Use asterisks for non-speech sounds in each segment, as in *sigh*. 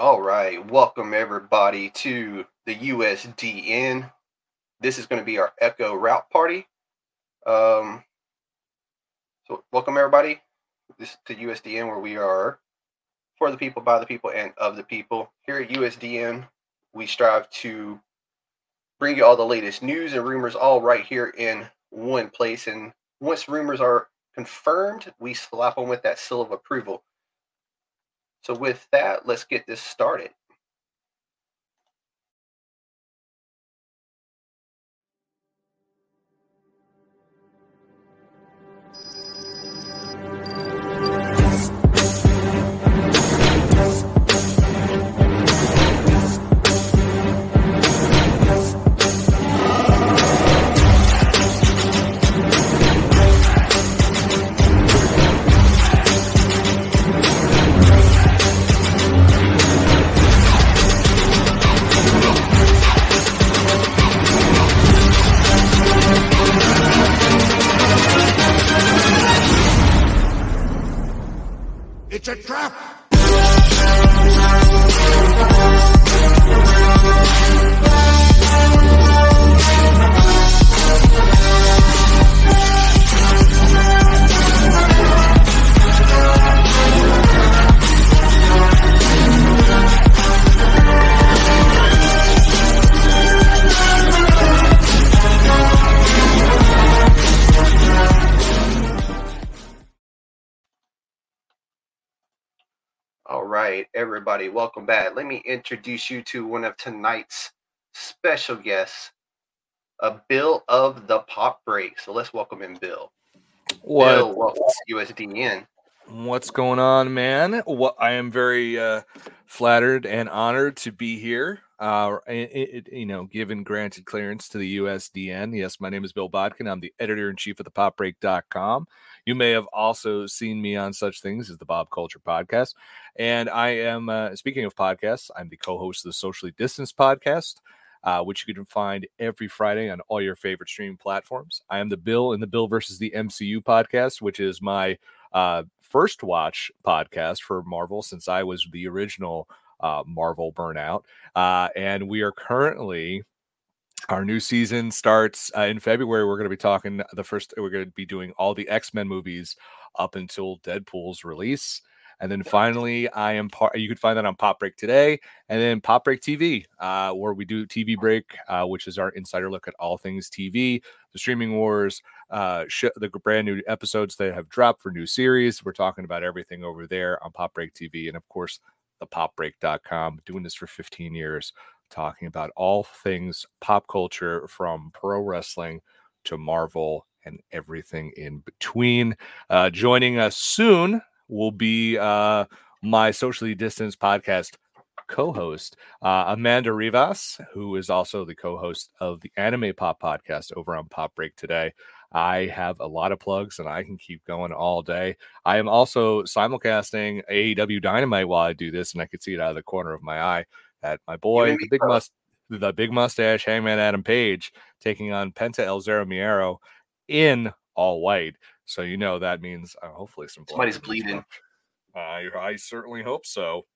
All right, welcome everybody to the USDN. This is going to be our Echo Route Party. Um, so welcome everybody. This is to USDN where we are for the people, by the people, and of the people. Here at USDN, we strive to bring you all the latest news and rumors all right here in one place. And once rumors are confirmed, we slap them with that seal of approval. So with that, let's get this started. It's a trap! Right, everybody, welcome back. Let me introduce you to one of tonight's special guests, a Bill of the Pop Break. So let's welcome in Bill. What Bill, welcome to USDN. what's going on, man? What I am very uh, flattered and honored to be here. Uh, it, it- you know, given granted clearance to the USDN. Yes, my name is Bill Bodkin. I'm the editor in chief of the popbreak.com. You may have also seen me on such things as the Bob Culture podcast. And I am, uh, speaking of podcasts, I'm the co host of the Socially Distanced podcast, uh, which you can find every Friday on all your favorite streaming platforms. I am the Bill in the Bill versus the MCU podcast, which is my uh, first watch podcast for Marvel since I was the original uh, Marvel burnout. Uh, and we are currently. Our new season starts uh, in February. We're going to be talking the first. We're going to be doing all the X Men movies up until Deadpool's release, and then finally, I am part. You can find that on Pop Break today, and then Pop Break TV, uh, where we do TV Break, uh, which is our insider look at all things TV, the streaming wars, uh, sh- the brand new episodes that have dropped for new series. We're talking about everything over there on Pop Break TV, and of course, the popbreak.com. Doing this for 15 years, talking about all things pop culture from pro wrestling to Marvel and everything in between. Uh, joining us soon will be uh, my socially distanced podcast co-host uh, Amanda Rivas, who is also the co-host of the Anime Pop podcast over on Pop Break today. I have a lot of plugs and I can keep going all day. I am also simulcasting AEW Dynamite while I do this, and I can see it out of the corner of my eye that my boy, the big must, the big mustache Hangman Adam Page, taking on Penta El Zero Miedo in all white. So you know that means uh, hopefully some blood Somebody's bleeding. match. I certainly hope so.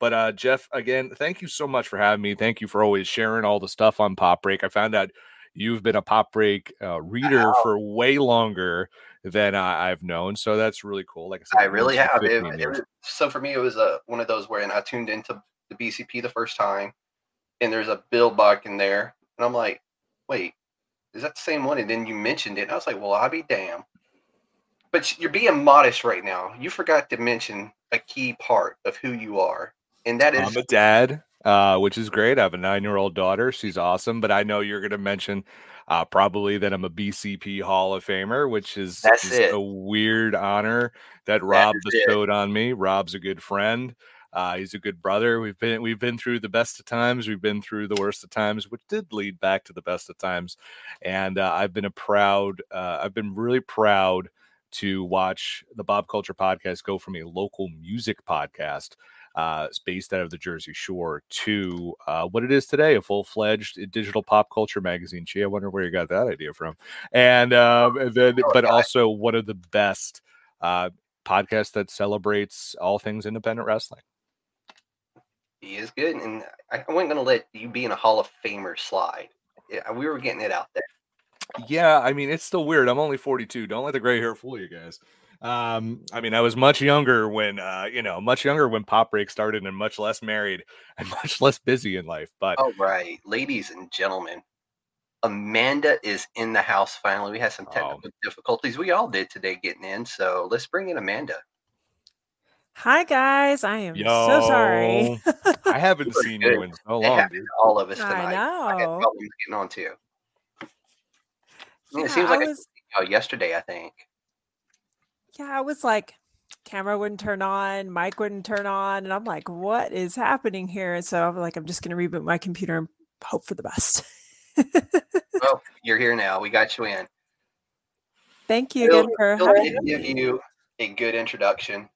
But uh, Jeff, again, thank you so much for having me. Thank you for always sharing all the stuff on Pop Break. I found out you've been a Pop Break uh, reader Wow. for way longer than I, I've known, so that's really cool. Like I said, I really have. It, it was, so for me, it was uh, one of those where I tuned into the BCP the first time, and there's a Bill Buck in there, and I'm like, wait, is that the same one? And then you mentioned it, and I was like, well, I'll be damn. But you're being modest right now. You forgot to mention a key part of who you are, and that is I'm a dad, uh, which is great. I have a nine-year-old daughter. She's awesome. But I know you're going to mention uh, probably that I'm a BCP Hall of Famer, which is, That's is it. a weird honor that Rob is it. bestowed on me. Rob's a good friend. Uh, he's a good brother. We've been we've been through the best of times. We've been through the worst of times, which did lead back to the best of times. And uh, I've been a proud. Uh, I've been really proud to watch the Bob Culture podcast go from a local music podcast uh, it's based out of the Jersey Shore to uh, what it is today, a full fledged digital pop culture magazine. Gee, I wonder where you got that idea from. And, um, and then, Oh, but also one of the best uh, podcasts that celebrates all things independent wrestling. He is good, and I wasn't going to let you be in a Hall of Famer slide. Yeah, we were getting it out there. Yeah, I mean, it's still weird. I'm only 42. Don't let the gray hair fool you guys. Um, I mean, I was much younger when, uh, you know, much younger when Pop Break started, and much less married *laughs* and much less busy in life. But All right, ladies and gentlemen, Amanda is in the house finally. We had some Oh. technical difficulties. We all did today getting in, so let's bring in Amanda. Hi guys, I am so sorry. I *laughs* haven't seen good. you in so It long, dude. all of us I tonight. I had know. problems getting on too. Yeah, Yeah, it seems I like I was oh, yesterday, I think. yeah, I was like camera wouldn't turn on, mic wouldn't turn on, and I'm like, what is happening here? And so I'm like, I'm just gonna reboot my computer and hope for the best. *laughs* Well, you're here now. We got you in. Thank you Bill- again for Bill having me. give you a good introduction.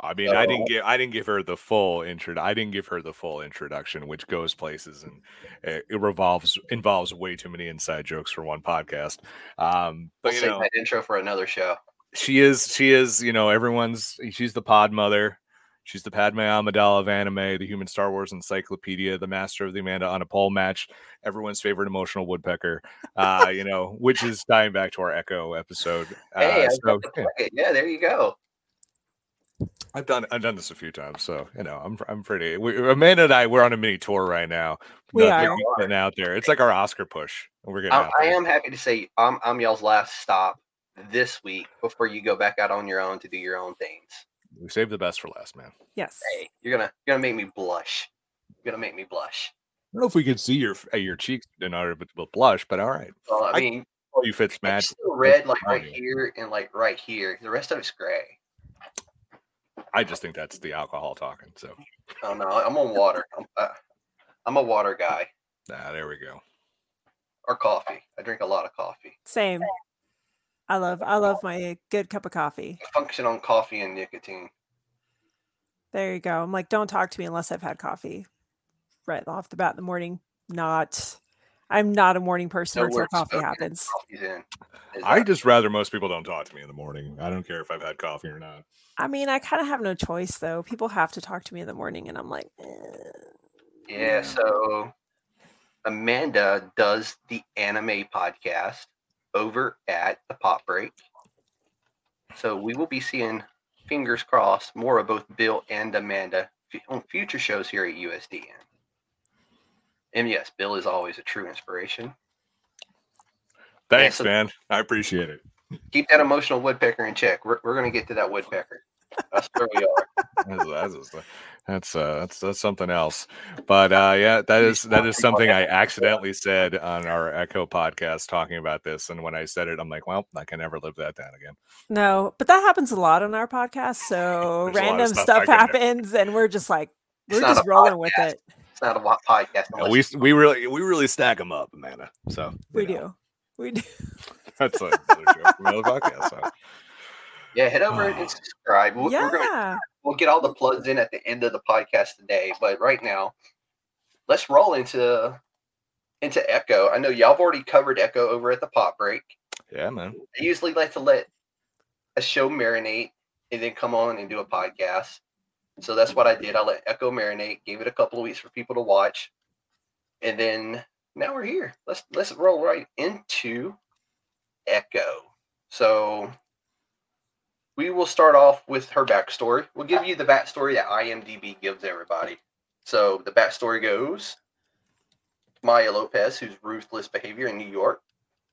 I mean, I didn't give I didn't give her the full intro. I didn't give her the full introduction, which goes places and it, it revolves involves way too many inside jokes for one podcast. Um, but We'll you know, that intro for another show. she is she is you know everyone's she's the pod mother she's the padme amidala of anime the human star wars encyclopedia the master of the amanda on a pole match everyone's favorite emotional woodpecker uh you know which is *laughs* tying back to our echo episode uh, Hey, so yeah, yeah, there you go. I've done i've done this a few times so you know i'm i'm pretty we, amanda and i we're on a mini tour right now We Nothing are. getting out there it's like our oscar push we're getting I, out I am happy to say I'm, I'm y'all's last stop this week before you go back out on your own to do your own things. we saved the best for last man Yes. Hey, you're gonna you're gonna make me blush. You're gonna make me blush. I don't know if we could see your uh, your cheeks in order to blush, but all right. Well, I I- mean, Oh, you Fitz it's still red like right here and like right here. The rest of it's gray. I just think that's the alcohol talking. So Oh no, I'm on water. I'm, uh, I'm a water guy. ah, there we go. Or coffee. I drink a lot of coffee. Same. I love I love my good cup of coffee. I function on coffee and nicotine. There you go. I'm like, don't talk to me unless I've had coffee. Right off the bat in the morning. Not I'm not a morning person No until words coffee spoken. happens. Coffee's in. Is I just rather most people don't talk to me in the morning. I don't care if I've had coffee or not. I mean, I kind of have no choice though. People have to talk to me in the morning, and I'm like, eh, Yeah, so Amanda does the anime podcast over at the Pop Break. So we will be seeing, fingers crossed, more of both Bill and Amanda on future shows here at USDN. And yes, Bill is always a true inspiration. Thanks, so- man. I appreciate it. Keep that emotional woodpecker in check. We're, we're going to get to that woodpecker. That's where we are. *laughs* That's, that's, that's uh that's that's something else. But uh yeah, that is that is something I accidentally said on our Echo podcast talking about this. And when I said it, I'm like, well, I can never live that down again. no. But that happens a lot on our podcast. So There's a lot of random stuff stuff happens, and we're just like, we're not just a rolling with it. It's not a wa- podcast. No, we we really we really stack them up, Amanda. So We know, do. We do. *laughs* That's a, another joke from another podcast. So. Yeah, head over oh. and subscribe. We're, we're gonna yeah. we'll get all the plugs in at the end of the podcast today. But right now, let's roll into into Echo. I know y'all have already covered Echo over at the Pop Break. Yeah, man. I usually like to let a show marinate and then come on and do a podcast. So that's what I did. I let Echo marinate, gave it a couple of weeks for people to watch, and then now we're here. Let's let's roll right into Echo. So we will start off with her backstory. We'll give you the backstory that IMDb gives everybody. So the backstory goes Maya Lopez, whose ruthless behavior in New York,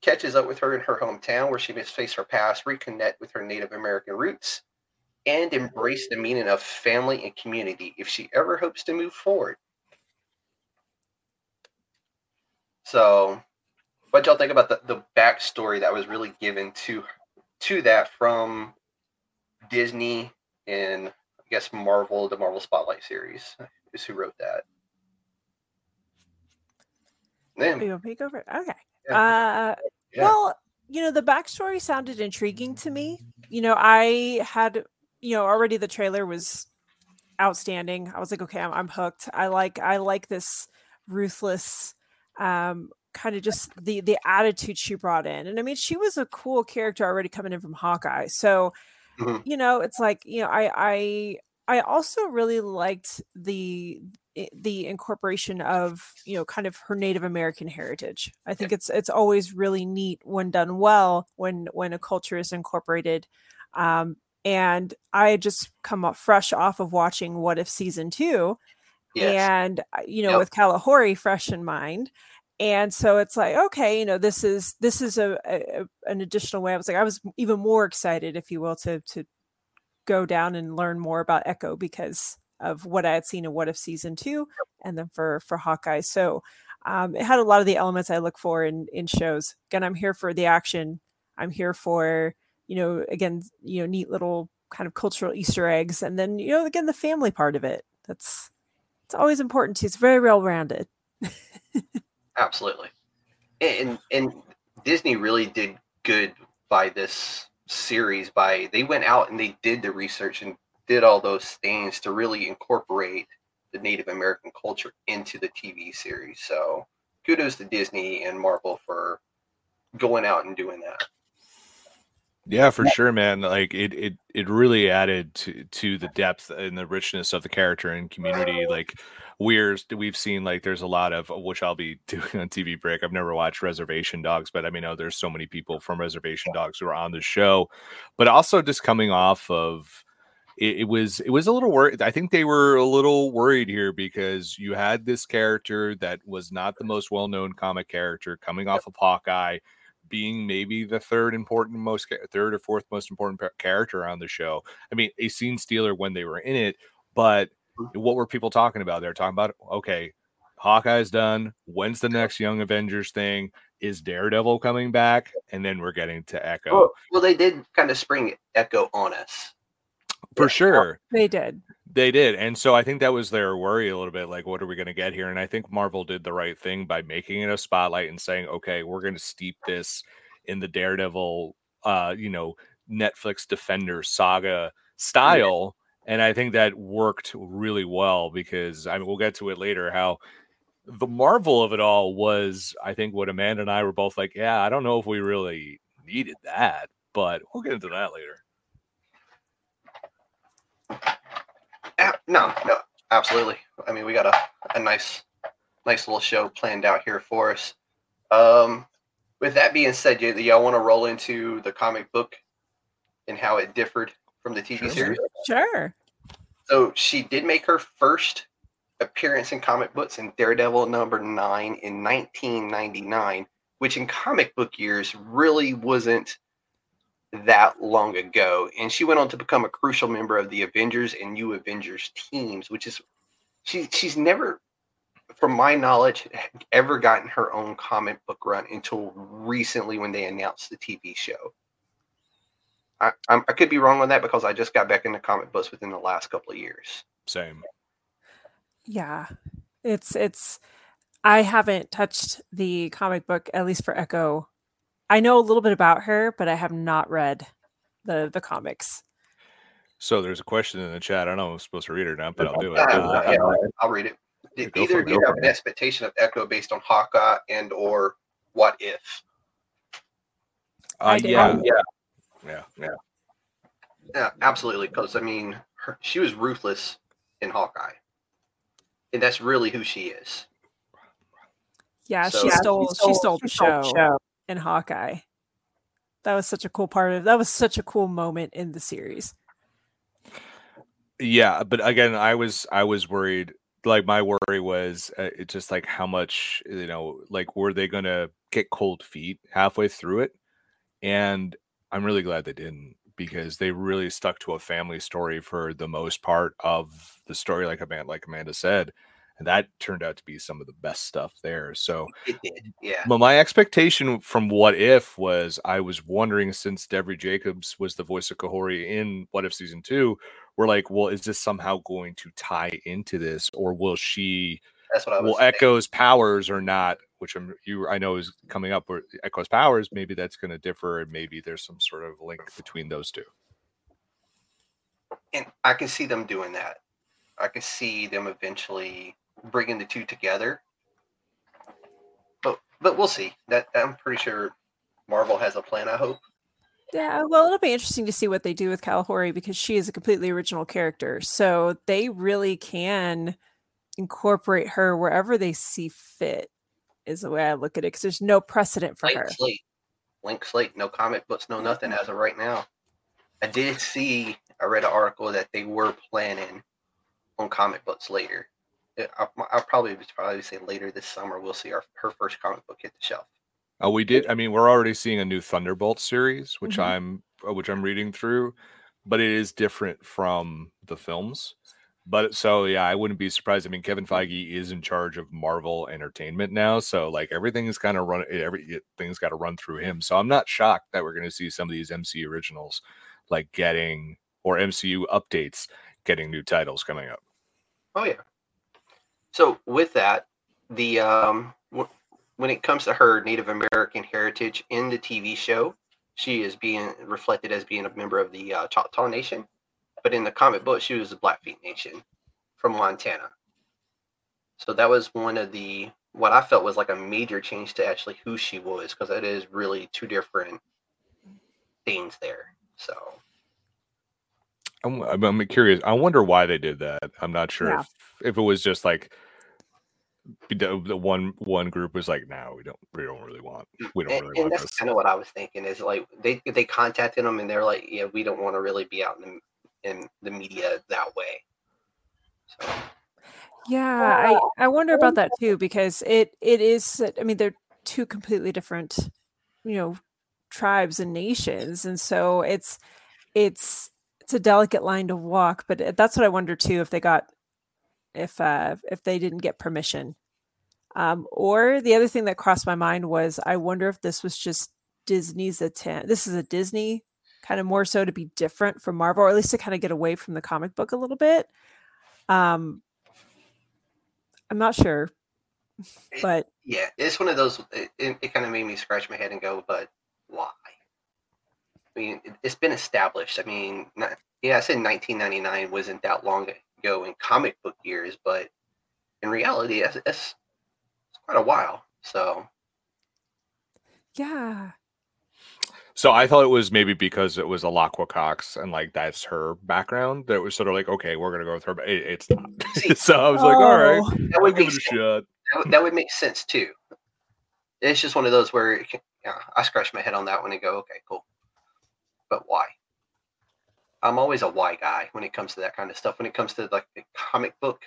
catches up with her in her hometown where she must face her past, reconnect with her Native American roots, and embrace the meaning of family and community if she ever hopes to move forward. So, what y'all think about the, the backstory that was really given to to that from Disney and I guess Marvel, the Marvel Spotlight series is who wrote that. Then, You want to peek over? Okay. Yeah. Uh, Yeah. Well, you know, the backstory sounded intriguing to me. You know, I had, you know, already the trailer was outstanding. I was like, okay, I'm, I'm hooked. I like, I like this ruthless, um, kind of just the the attitude she brought in. And I mean, she was a cool character already coming in from Hawkeye. So, Mhm. you know, it's like, you know, I I I also really liked the the incorporation of you know kind of her Native American heritage. I think it's it's always really neat when done well when when a culture is incorporated. Um, and I had just come up fresh off of watching What If season two, yes. and uh, you know yep. with Kahhori fresh in mind. And so it's like, okay, you know, this is this is a, a an additional way. I was like, I was even more excited, if you will, to to go down and learn more about Echo because of what I had seen in What If season two, and then for for Hawkeye. So um, it had a lot of the elements I look for in in shows. Again, I'm here for the action. I'm here for you know again you know neat little kind of cultural Easter eggs, and then you know again the family part of it. That's it's always important too. It's very well rounded. *laughs* Absolutely, and and Disney really did good by this series by they went out and they did the research and did all those things to really incorporate the Native American culture into the TV series. So kudos to Disney and Marvel for going out and doing that. Yeah, for sure, man. Like it, it, it really added to to the depth and the richness of the character and community. Like we're we've seen like there's a lot of uh, which I'll be *laughs* doing on TV break. I've never watched Reservation Dogs, but I mean, know there's so many people from Reservation Dogs who are on the show, but also just coming off of it, it, was it was a little worried. I think they were a little worried here because you had this character that was not the most well known comic character coming off of Hawkeye, being maybe the third important most third or fourth most important character on the show. I mean, a scene stealer when they were in it, but mm. what were people talking about? They're talking about okay, Hawkeye's done. When's the next Young Avengers thing? Is Daredevil coming back? And then we're getting to Echo. Well, well they did kind of spring Echo on us for sure. They did. They did. And so I think that was their worry a little bit like, what are we going to get here? And I think Marvel did the right thing by making it a spotlight and saying, okay, we're going to steep this in the Daredevil, uh, you know, Netflix Defender saga style. Yeah. And I think that worked really well because I mean, we'll get to it later how the marvel of it all was, I think, what Amanda and I were both like, yeah, I don't know if we really needed that, but we'll get into that later. No, no, absolutely. I mean, we got a, a nice, nice little show planned out here for us. Um, with that being said, do y'all want to roll into the comic book and how it differed from the TV sure. series? Sure. So she did make her first appearance in comic books in Daredevil number nine in 1999, which in comic book years really wasn't that long ago. And she went on to become a crucial member of the Avengers and New Avengers teams, which is she she's never, from my knowledge, *laughs* ever gotten her own comic book run until recently when they announced the TV show. I, I'm, I could be wrong on that because I just got back into comic books within the last couple of years. Same. Yeah, it's it's. I haven't touched the comic book at least for Echo I know a little bit about her, but I have not read the the comics. So there's a question in the chat. I don't know if I'm supposed to read it or not, but I'll do it. Uh, yeah, I'll read it. Did either of you have an expectation of Echo based on Hawkeye and or What If? Uh, yeah, yeah, yeah, yeah, yeah, absolutely. Because I mean, her, she was ruthless in Hawkeye, and that's really who she is. Yeah, so, she, stole, she stole. She stole the show. show in Hawkeye. That was such a cool part of that was such a cool moment in the series. Yeah, but again, I was I was worried. Like my worry was uh, it's just like how much you know, like were they gonna get cold feet halfway through it? And I'm really glad they didn't because they really stuck to a family story for the most part of the story, like Amanda, like Amanda said and that turned out to be some of the best stuff there. So yeah. But my expectation from What If was I was wondering since Devery Jacobs was the voice of Kahhori in What If season two, we're like, well, is this somehow going to tie into this, or will she? That's what I was. Will Echo's powers or not? Which I'm you I know is coming up. Where Echo's powers, maybe that's going to differ, and maybe there's some sort of link between those two. And I can see them doing that. I can see them eventually bringing the two together. But but we'll see. That I'm pretty sure Marvel has a plan. I hope. Yeah, well, it'll be interesting to see what they do with Kahhori because she is a completely original character. So they really can incorporate her wherever they see fit, is the way I look at it. Because there's no precedent for Blank her. slate. Blank slate. No comic books. No nothing as of right now. I did see. I read an article that they were planning on comic books later. Yeah, I'll, I'll probably probably say later this summer we'll see our her first comic book hit the shelf. Oh, we did. I mean, we're already seeing a new Thunderbolt series, which Mhm. I'm uh, which I'm reading through, but it is different from the films. But so yeah, I wouldn't be surprised. I mean, Kevin Feige is in charge of Marvel Entertainment now, so like everything's kind of run. Everything's got to run through him. So I'm not shocked that we're going to see some of these MCU originals like getting or MCU updates getting new titles coming up. Oh yeah. So with that, the um, w- when it comes to her Native American heritage in the TV show, she is being reflected as being a member of the uh, Choctaw Nation, but in the comic book, she was the Blackfeet Nation from Montana. So that was one of the what I felt was like a major change to actually who she was, because that is really two different things there. So I'm, I'm, I'm curious. I wonder why they did that. I'm not sure Yeah. if, if it was just like the, the one one group was like, no, we don't we don't really want mm, we don't and, really and want that's this. kind of what I was thinking is like they they contacted them and they're like, yeah, we don't want to really be out in the, in the media that way. So Yeah, I, uh, I wonder about that too because it it is. I mean, they're two completely different, you know, tribes and nations, and so it's it's it's a delicate line to walk. But uh, that's what I wonder too if they got if uh if they didn't get permission. Um, or the other thing that crossed my mind was I wonder if this was just Disney's attempt. This is a Disney kind of more so to be different from Marvel, or at least to kind of get away from the comic book a little bit. Um, I'm not sure, but yeah, it's one of those. It, it, it kind of made me scratch my head and go, but why? I mean, it, it's been established. I mean, not, yeah, I said 1999 wasn't that long ago in comic book years, but in reality, it's, it's quite a while. So yeah, So I thought it was maybe because it was Alaqua Cox and like that's her background that it was sort of like okay, we're gonna go with her, but it, it's not. See, *laughs* so I was like, all right, Oh, that would give make it a sense. shot. that, would- that would make sense too. It's just one of those where can, yeah, I scratch my head on that one and go, okay, cool. But why? I'm always a why guy when it comes to that kind of stuff. When it comes to like the comic book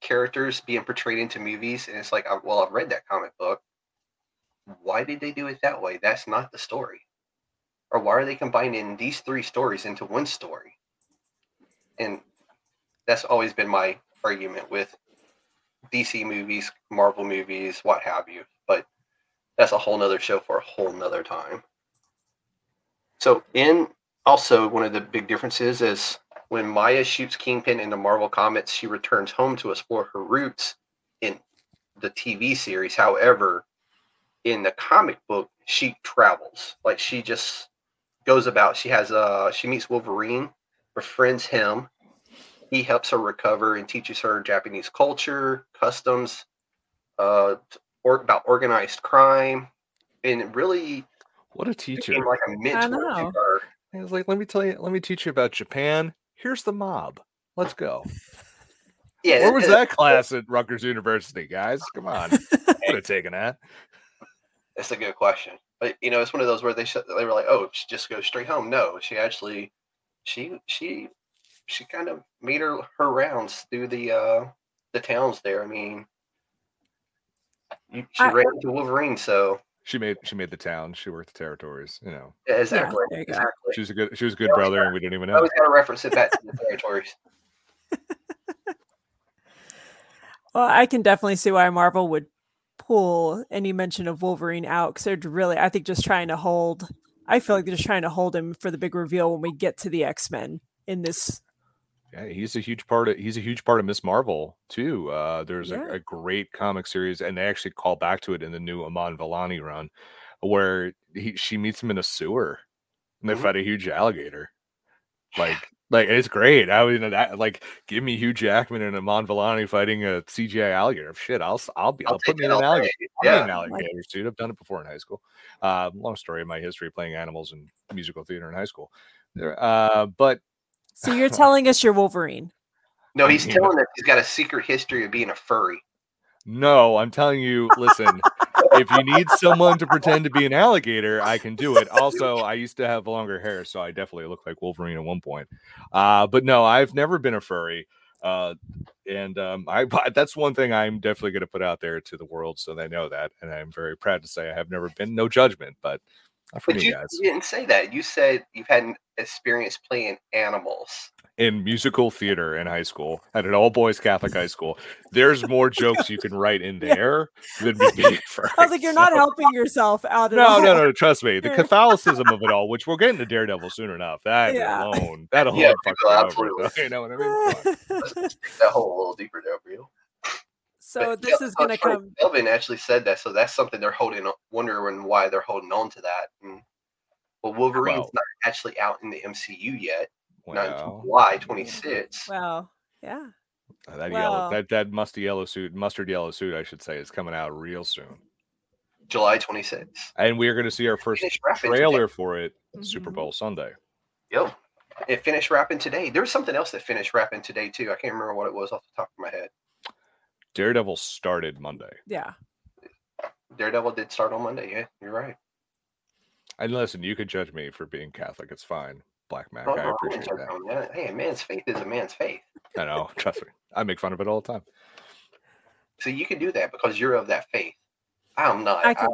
characters being portrayed into movies, and it's like, uh, well, I've read that comic book. Why did they do it that way? That's not the story. Or why are they combining these three stories into one story? And that's always been my argument with DC movies, Marvel movies, what have you. But that's a whole nother show for a whole nother time. So in also one of the big differences is when Maya shoots Kingpin in the Marvel comics, she returns home to explore her roots in the TV series. However, in the comic book, she travels. Like she just goes about. She has uh she meets Wolverine, befriends him. He helps her recover and teaches her Japanese culture, customs, uh, or about organized crime, and really What a teacher! like a mentor know. to. I was like, let me tell you, let me teach you about Japan. Here's the mob. Let's go. *laughs* Yeah, Where was that class at Rutgers University, guys? Come on, *laughs* could have taken that. That's a good question. But you know, it's one of those where they sh- they were like, "Oh, she just goes straight home." No, she actually, she she she kind of made her her rounds through the uh the towns there. I mean, she I- ran into Wolverine, so She made she made the town. She worked the territories. You know, yeah, exactly, there you go. exactly. she was a good she was a good Yeah, brother, and we didn't even know. I know. always got to reference it back to the territories. *laughs* well, I can definitely see why Marvel would pull any mention of Wolverine out because they're really, I think, just trying to hold. I feel like they're just trying to hold him for the big reveal when we get to the X Men in this. Yeah, he's a huge part of he's a huge part of Miss Marvel too. Uh, there's Yeah. a, a great comic series, and they actually call back to it in the new Iman Vellani run, where he she meets him in a sewer, and they Mhm. fight a huge alligator. Like Like it's great. I mean, that, like give me Hugh Jackman and Iman Vellani fighting a CGI alligator. Shit, I'll I'll be I'll, I'll put me in an alligator. day. I'll be Yeah. an alligator suit. I've done it before in high school. Uh, long story of my history playing animals in musical theater in high school. There, uh, but So you're telling us you're Wolverine? *laughs* No, he's mean- telling us he's got a secret history of being a furry. no, I'm telling you. Listen, if you need someone to pretend to be an alligator, I can do it. Also, I used to have longer hair, so I definitely look like Wolverine at one point. Uh, but no, I've never been a furry. Uh, and um, I *laughs* that's one thing I'm definitely going to put out there to the world so they know that. And I'm very proud to say I have never been. No judgment, but not for But me, you, guys. you didn't say that. You said you've had an experience playing animals. In musical theater in high school, at an all boys Catholic high school, there's more jokes you can write in *laughs* Yeah. there than me being a. I was like, you're not helping yourself out at No, all. no, no, trust me. The *laughs* Catholicism of it all, which we'll get into Daredevil soon enough. That Yeah. alone, that alone Yeah, fucked people, me over. *laughs* you know what I mean? Come on. Let's that hole a little deeper there, real. So But this yeah, is gonna come. Elvin actually said that, so that's something they're holding. on- Wondering why they're holding on to that. And, well, Wolverine's Well- not actually out in the MCU yet. Not until Wow, July 26th. Well, yeah. that yellow, that that musty yellow suit, mustard yellow suit, I should say, is coming out real soon, July 26th. and we are going to see our first Finished today. trailer for it Super Mhm. Bowl Sunday. Yep. It finished wrapping today. There was something else that finished wrapping today too. I can't remember what it was off the top of my head. Daredevil started Monday, Yeah. Daredevil did start on Monday. Yeah, you're right. and listen, you could judge me for being Catholic. It's fine, Black Mac. Oh, I no, I appreciate wouldn't that. that. Hey, a man's faith is a man's faith. I know, *laughs* trust me. I make fun of it all the time. So you can do that because you're of that faith. I'm not. I I can.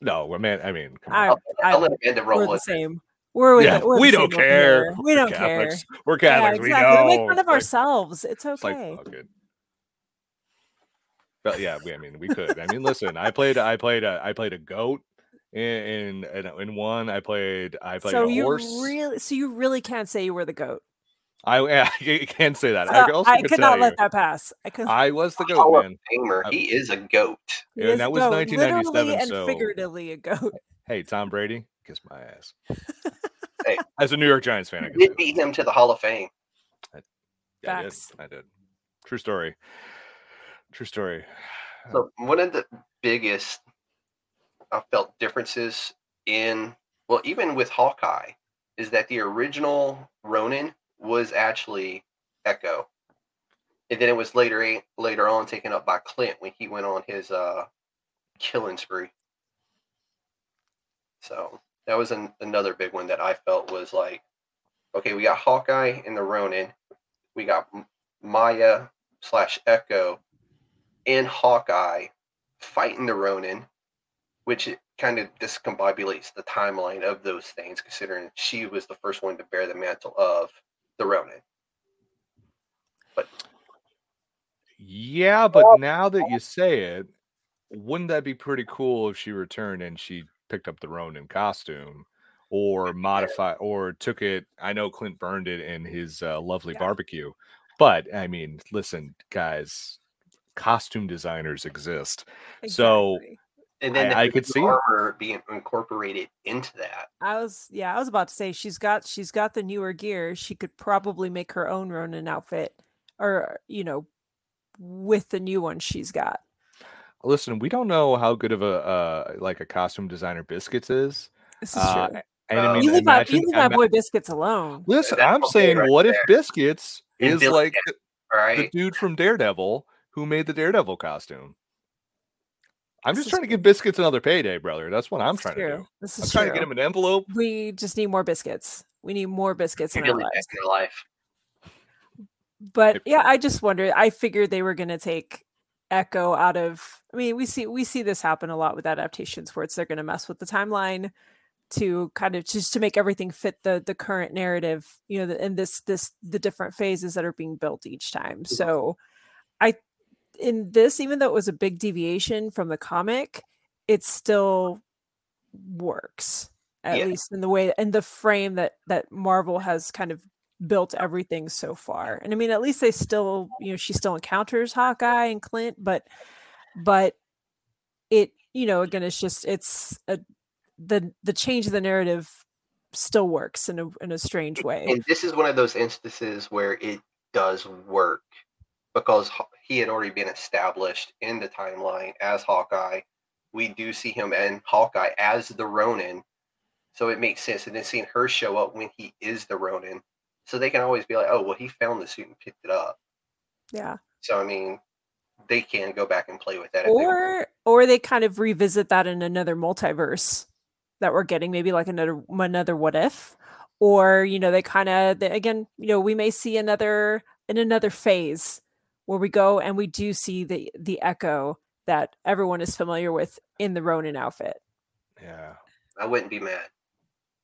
No, I mean, I mean, come on. I, will I, I'll let Amanda roll we're the with same. We're yeah, it. We're we don't care. We don't care. We're Yeah, Catholics. We know. We make fun of like- ourselves. It's It's okay. like fuck it. But yeah, we, I mean, we could. I mean, listen, I played, I played, a, I played a goat in in, in one. I played, I played so a you horse. really, so you really can't say you were the goat. I, I *laughs* can't say that. So I also I could could not let you, that pass. I could. I was the Hall goat of man. Famer. He is a goat. he and that was goat, 1997, literally and so- figuratively a goat. Hey, Tom Brady, kiss my ass. Hey. As a New York Giants fan, I can Did say beat him to the Hall of Fame. Yeah, I did. I did. True story. True story. So one of the biggest I felt differences in well, even with Hawkeye, is that the original Ronin was actually Echo, and then it was later later on taken up by Clint when he went on his uh, killing spree. So that was an, another big one that I felt was like, okay, we got Hawkeye and the Ronin, we got Maya slash Echo in Hawkeye fighting the Ronin, which kind of discombobulates the timeline of those things, considering she was the first one to bear the mantle of the Ronin. But yeah, but now that you say it, wouldn't that be pretty cool if she returned and she picked up the Ronin costume or modify or took it? I know Clint burned it in his uh, lovely Yeah. barbecue, but I mean, listen, guys, costume designers exist. So- And then I- the I could see it. armor being incorporated into that. I was yeah, I was about to say she's got she's got the newer gear. She could probably make her own Ronin outfit, or you know, with the new one she's got. Listen, we don't know how good of a uh, like a costume designer Biscuits is. This is Uh, true. and I Uh, mean, You leave, my, you leave my boy biscuits alone. listen, That's I'm okay saying, right what if. Biscuits And is Billy like the right. dude from Daredevil who made the Daredevil costume. I'm This just trying to true. give biscuits another payday, brother. That's what I'm This is trying to do. This I'm is trying true. to get him an envelope. We just need more biscuits. We need more biscuits in our lives. in your life. But yeah, I just wondered. I figured they were going to take Echo out of. I mean, we see we see this happen a lot with adaptations, where it's they're going to mess with the timeline to kind of just to make everything fit the the current narrative. You know, the, and this this the different phases that are being built each time. Mm-hmm. So, I in this, even though it was a big deviation from the comic, it still works at Yeah. least in the way and the frame that that Marvel has kind of built everything so far. And I mean, at least they still, you know, she still encounters Hawkeye and Clint, but but it, you know, again, it's just it's a the the change of the narrative still works in a in a strange way. And this is one of those instances where it does work because he had already been established in the timeline as Hawkeye. We do see him and Hawkeye as the Ronin, so it makes sense. And then seeing her show up when he is the Ronin, so they can always be like, "Oh, well, he found the suit and picked it up." Yeah. So I mean, they can go back and play with that. if they want. Or or they kind of revisit that in another multiverse that we're getting, maybe like another another what if. Or, you know, they kind of again, you know, we may see another in another phase where we go and we do see the the echo that everyone is familiar with in the Ronin outfit. Yeah. I wouldn't be mad.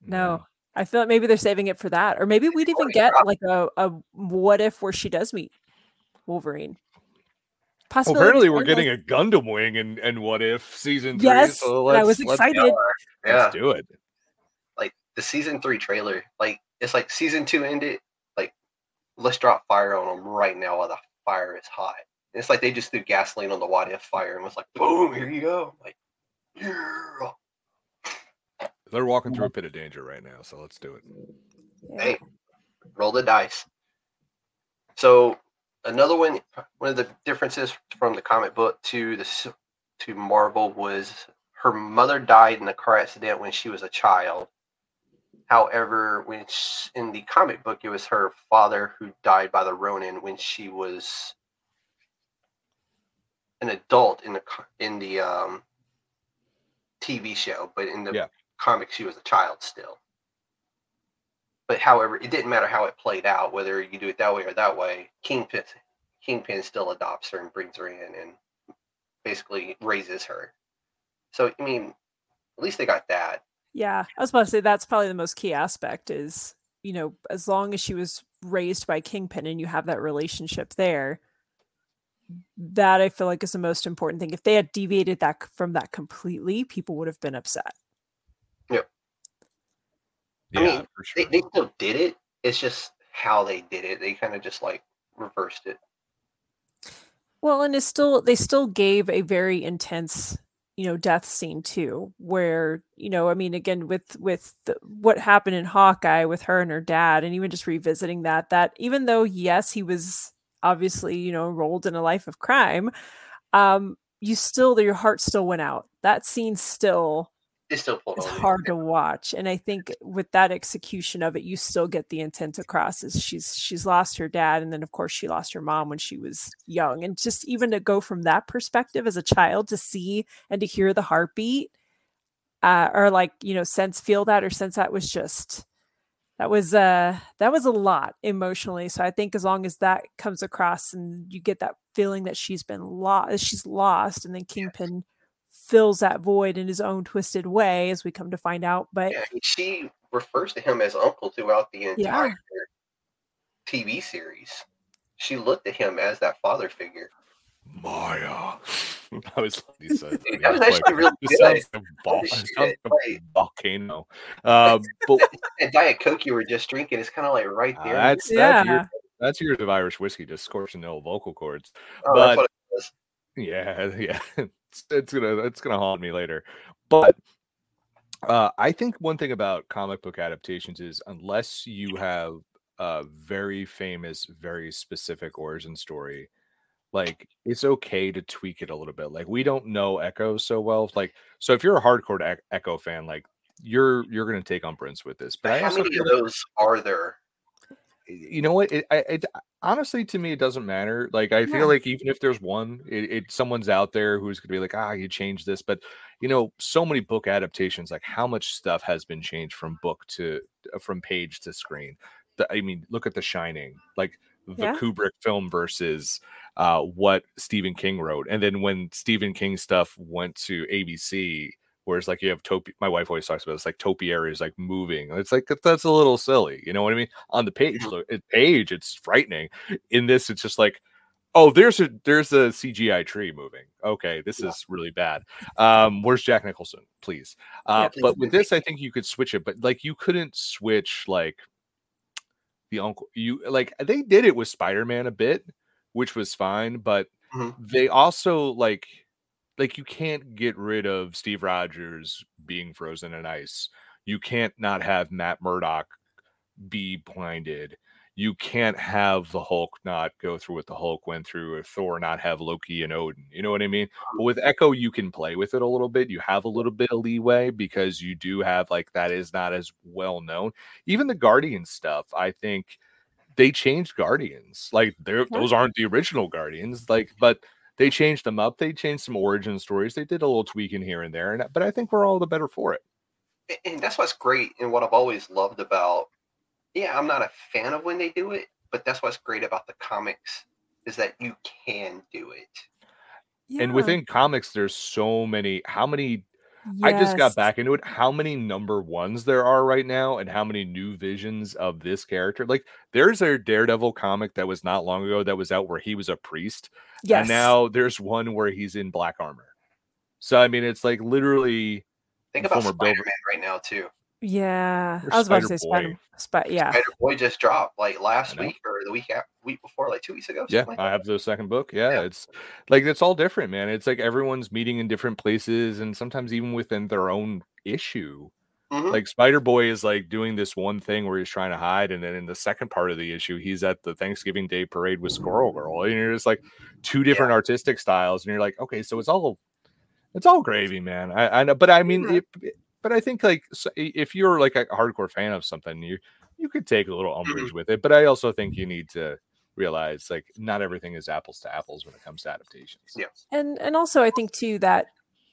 No. I feel like maybe they're saving it for that. Or maybe we'd even get like a, a what if where she does meet Wolverine. Possibly. Well, apparently, we're getting a Gundam wing and and what if season three. Yes, so I let's, was let's- excited. Yeah, Let's do it. like the season three trailer, like it's like season two ended. Like, let's drop fire on them right now while the fire is hot. It's like they just threw gasoline on the what if fire and was like, boom, here you go. Like, yeah. They're walking through a pit of danger right now, so let's do it. Hey, roll the dice. So another one, one of the differences from the comic book to the to Marvel was her mother died in a car accident when she was a child. However, when sh in the comic book, it was her father who died by the Ronin when she was an adult in the in the um, TV show, but in the Yeah. comic, she was a child still. But however, it didn't matter how it played out, whether you do it that way or that way. Kingpin, Kingpin still adopts her and brings her in and basically raises her. So I mean, at least they got that. Yeah, I was about to say that's probably the most key aspect is, you know, as long as she was raised by Kingpin and you have that relationship there, that I feel like is the most important thing. If they had deviated that from that completely, people would have been upset. Yeah, I mean, for They, they still did it. It's just how they did it. They kind of just like reversed it. Well, and it's still they still gave a very intense, you know, death scene too, where you know, I mean, again with with the, what happened in Hawkeye with her and her dad, and even just revisiting that, that even though yes, he was obviously you know enrolled in a life of crime, um, you still your heart still went out. That scene still They still pulled it's hard to watch and i think with that execution of it you still get the intent across is she's she's lost her dad and then of course she lost her mom when she was young and just even to go from that perspective as a child to see and to hear the heartbeat uh, or like you know sense feel that or sense that was just that was uh that was a lot emotionally so i think as long as that comes across and you get that feeling that she's been lost she's lost and then kingpin fills that void in his own twisted way as we come to find out but Yeah, she refers to him as uncle throughout the entire TV series. She looked at him as that father figure. Maya. *laughs* I was like, he said, Dude, I that was like, actually really "This good. sounds like a, vol- sounds like a volcano. Um, *laughs* but And Diet Coke you were just drinking is kind of like right uh, there. that's that's Yeah. years, that's years of Irish whiskey just scorching the old vocal cords. oh, but- that's what it was. Yeah, *laughs* yeah. It's, it's gonna it's gonna haunt me later. But uh, I think one thing about comic book adaptations is unless you have a very famous, very specific origin story, like it's okay to tweak it a little bit. Like we don't know Echo so well. Like so, if you're a hardcore Echo fan, like you're you're gonna take umbrance with this. But How many of those are there? You know what it, I, it honestly to me it doesn't matter like i Yeah. feel like even if there's one it, it someone's out there who's gonna be like ah you changed this but you know so many book adaptations like how much stuff has been changed from book to uh, from page to screen the, i mean look at the shining like the Yeah. kubrick film versus uh what stephen king wrote and then when stephen king stuff went to abc Whereas like you have topi my wife always talks about this, like topiary is like moving. It's like that's a little silly, you know what I mean? On the page, page, it's frightening. In this, it's just like, oh, there's a there's a CGI tree moving. Okay, this Yeah. is really bad. Um, where's Jack Nicholson, please? Uh, please. but with this, I think you could switch it, but like you couldn't switch like the uncle. You like they did it with Spider Man a bit, which was fine, but Mhm. they also like like you can't get rid of Steve Rogers being frozen in ice. You can't not have Matt Murdock be blinded. You can't have the Hulk not go through what the Hulk went through, or Thor not have Loki and Odin. You know what I mean? But with uh-huh. Echo, you can play with it a little bit. You have a little bit of leeway because you do have like that is not as well known. Even the Guardian stuff, I think they changed Guardians. Like those aren't the original Guardians. Like, but they changed them up. They changed some origin stories. They did a little tweaking here and there. And uh, but I think we're all the better for it. and that's what's great and what I've always loved about. Yeah, I'm not a fan of when they do it, but that's what's great about the comics is that you can do it. And within comics, there's so many. How many? I just got back into it. How many number ones there are right now, and how many new visions of this character? Like, there's a Daredevil comic that was not long ago that was out where he was a priest, Yes. and now there's one where he's in black armor. So I mean, it's like literally Think about Former Bill- Spider Man right now too. Yeah. I was about to say Spider-Boy. Spider. Yeah. Spider Boy just dropped like last week or the week week before, like two weeks ago. Yeah, like I have the second book. Yeah, Yeah. it's like it's all different, man. It's like everyone's meeting in different places, and sometimes even within their own issue. Mhm. Like Spider Boy is like doing this one thing where he's trying to hide, and then in the second part of the issue, he's at the Thanksgiving Day parade with Squirrel Girl, and you're just like two different artistic styles, and you're like, okay, so it's all it's all gravy, man. I, I know, but I mean, Yeah. it, it- but I think like so if you're like a hardcore fan of something, you you could take a little mm-hmm. umbrage with it, but I also think you need to realize like not everything is apples to apples when it comes to adaptations. Yeah. and and also i think too that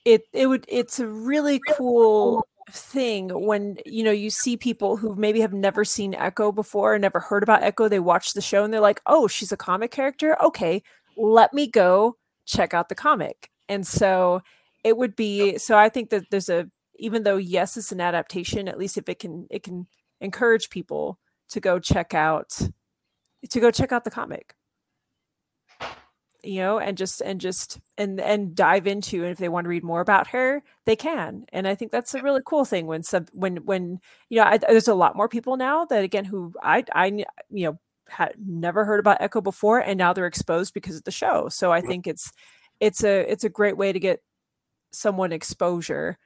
it it would it's a really cool thing when you know you see people who maybe have never seen echo before and never heard about echo they watch the show and they're like oh she's a comic character okay let me go check out the comic and so it would be so i think that there's a even though yes it's an adaptation at least if it can it can encourage people to go check out to go check out the comic. You know and just and just and and dive into and if they want to read more about her they can. And i think that's a really cool thing when some when when you know I, there's a lot more people now that again who i i you know had never heard about echo before and now they're exposed because of the show. So i think it's it's a it's a great way to get someone exposure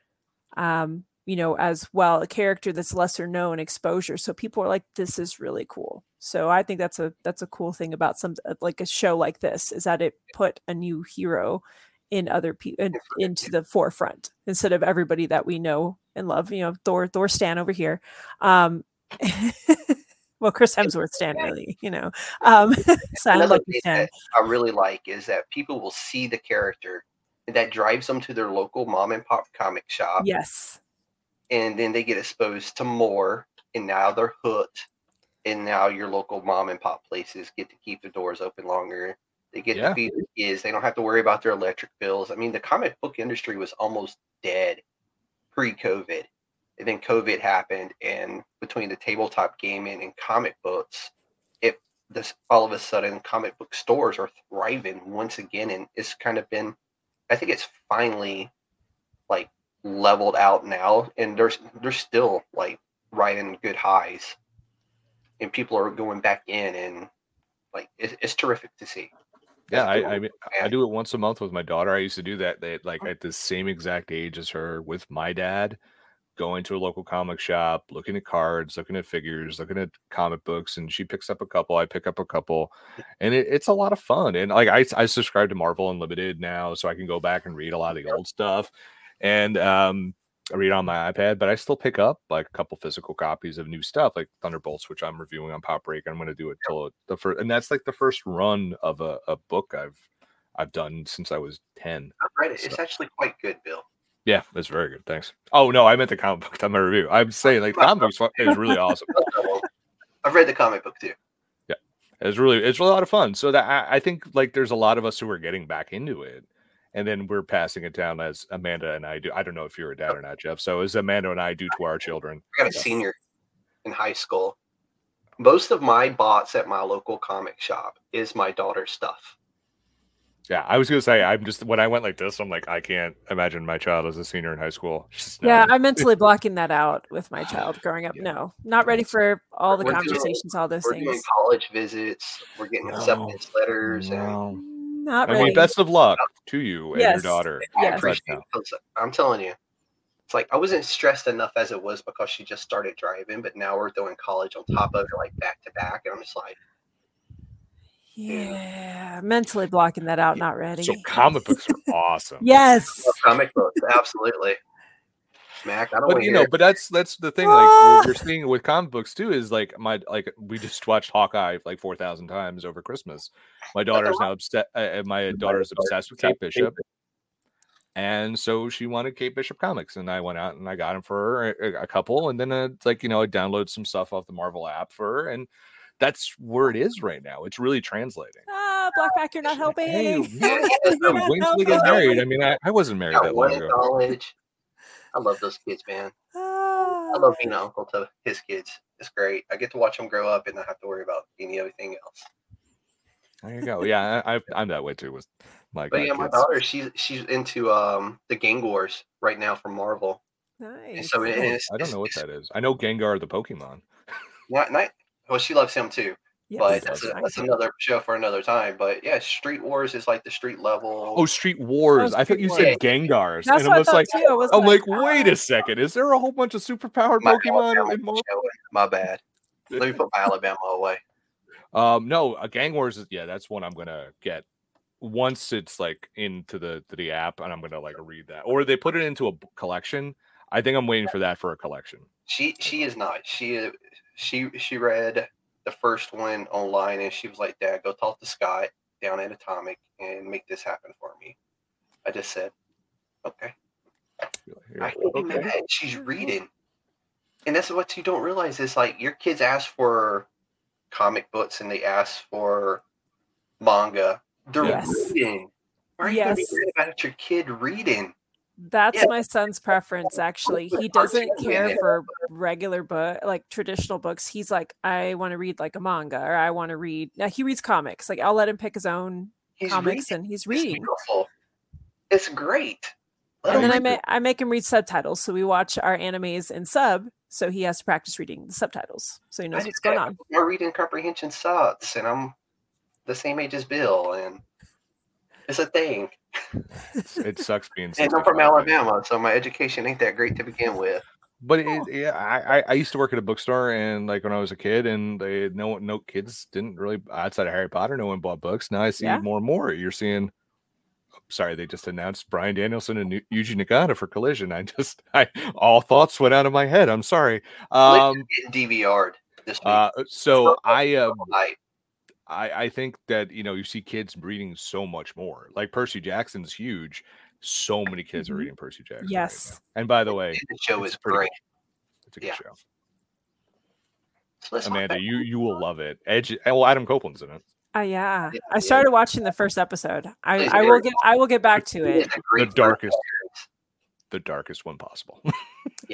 um you know as well a character that's lesser known exposure. So people are like this is really cool. So i think that's a that's a cool thing about some uh, like a show like this is that it put a new hero in other people in, into the forefront instead of everybody that we know and love. You know thor thor stan over here. Um *laughs* well chris hemsworth stan really you know. Um *laughs* so I I really like is that people will see the character that drives them to their local mom and pop comic shop. yes And then they get exposed to more. And now they're hooked. And now your local mom and pop places get to keep their doors open longer. They get Yeah. to feed their kids. They don't have to worry about their electric bills. I mean, the comic book industry was almost dead pre COVID. And then COVID happened. And between the tabletop gaming and comic books, it this all of a sudden comic book stores are thriving once again. And it's kind of been, I think it's finally like leveled out now. And there's, there's still like riding good highs. And people are going back in and like it's, it's terrific to see. Yeah, I. I mean, I do it once a month with my daughter. I used to do that. They like at the same exact age as her with my dad, going to a local comic shop, looking at cards, looking at figures, looking at comic books, and she picks up a couple. I pick up a couple, and it, it's a lot of fun. And like I, I subscribe to Marvel Unlimited now, so I can go back and read a lot of the old stuff, and um, I read on my iPad. But I still pick up like a couple physical copies of new stuff, like Thunderbolts, which I'm reviewing on Pop Break. I'm going to do it till the first, and that's like the first run of a, a book I've I've done since I was 10. I've read it. It's actually quite good, Bill. Yeah, that's very good. Thanks. Oh no, I meant the comic book time I review. I'm saying like the comic book's fun- is really *laughs* awesome. I've read the comic book too. Yeah, it's really it's really a lot of fun. So that I, I think like there's a lot of us who are getting back into it. And then we're passing it down as Amanda and I do. I don't know if you're a dad or not, Jeff. So as Amanda and I do to our children. I got a senior in high school. Most of my bots at my local comic shop is my daughter's stuff. Yeah, I was gonna say I'm just when I went like this, I'm like I can't imagine my child as a senior in high school. It's *laughs* just yeah not- i'm mentally *laughs* blocking that out with my child growing up Yeah. no not ready for all the We're doing- conversations all those We're doing things college visits. We're getting No. acceptance letters, and No. Mm, not I ready mean, best of luck to you and Yes. your daughter. I Yes. appreciate it. I'm telling you, it's like I wasn't stressed enough as it was because she just started driving, but now we're doing college on top of it, like back to back, and I'm just like, Yeah, mentally blocking that out, not ready. So comic books are awesome. yes. comic books, absolutely. Mac, I don't but you know, hear. but that's that's the thing. Like what you're seeing with comic books too is like my like we just watched Hawkeye like four thousand times over Christmas. My daughter's now obsessed. Uh, my daughter's obsessed with Kate Bishop, and so she wanted Kate Bishop comics, and I went out and I got them for her a, a couple, and then uh, it's like you know I download some stuff off the Marvel app for her, and that's where it is right now. It's really translating. Ah, Blackback, you're not helping. Hey, *laughs* You're Wait not until they get married. I mean, I, I wasn't married got that long in ago. college. I love those kids, man. I love being an uncle to his kids. It's great. I get to watch them grow up and not have to worry about any anything else. There you go. Yeah, I, I, I'm that way too with my But yeah, my kids. daughter, she's she's into um the Gang Wars right now from Marvel. And Nice. so I don't- it's, I don't know what that is. I know Gengar the Pokemon. Not, not well, she loves him too. Yes, but that's that's, a, I that's another show for another time. But yeah, Street Wars is like the street level. Oh, Street Wars. I thought you Wars. said Gengars, That's and what I I was thought like, too. I was I'm like, ah. wait a second. Is there a whole bunch of superpowered My Pokemon in Marvel? My bad. Let me put my *laughs* Alabama away. Um, no, a Gang Wars is yeah, that's one I'm gonna get once it's like into the the app, and I'm gonna like read that, or they put it into a b- collection. I think I'm waiting for that for a collection. She she is not. She uh, she she read the first one online and she was like, Dad, go talk to Scott down at Atomic and make this happen for me. I just said, Okay. I like, can't be okay. mad. She's reading. And that's what you don't realize is like your kids ask for comic books and they ask for manga. They're Yes. reading. Why are you gonna Yes. worried about your kid reading? That's Yeah. my son's preference. Actually, he doesn't care for regular book, like traditional books. He's like, I want to read like a manga, or I want to read. Now he reads comics. Like I'll let him pick his own He's comics, reading. and he's It's reading. beautiful. It's great. Let And then I make I make him read subtitles. So we watch our animes in sub, so he has to practice reading the subtitles, so he knows what's going on. My reading comprehension sucks, and I'm the same age as Bill, and it's a thing. It sucks being. *laughs* And I'm from. Alabama, so my education ain't that great to begin with. But it, yeah, I, I- I used to work at a bookstore, and like when I was a kid, and they no no kids didn't really outside of Harry Potter, no one bought books. Now I see Yeah. more and more. You're seeing. Sorry, they just announced Bryan Danielson and Yu- Yuji Nagata for Collision. I just, *laughs* I all thoughts went out of my head. I'm sorry. Um, getting DVR'd this week. uh, so I, um, Like, I, I think that you know you see kids reading so much more. Like Percy Jackson's huge. So many kids are reading Percy Jackson. Yes. now. and by the way, the show is pretty great. it's a good Yeah. show. So Amanda, you you will love it. Edge. Well, Adam Copeland's in it. Uh, yeah, Yeah, I yeah. started watching the first episode. I, I will get I will get back to it. It's a great darkest- The darkest one possible. *laughs*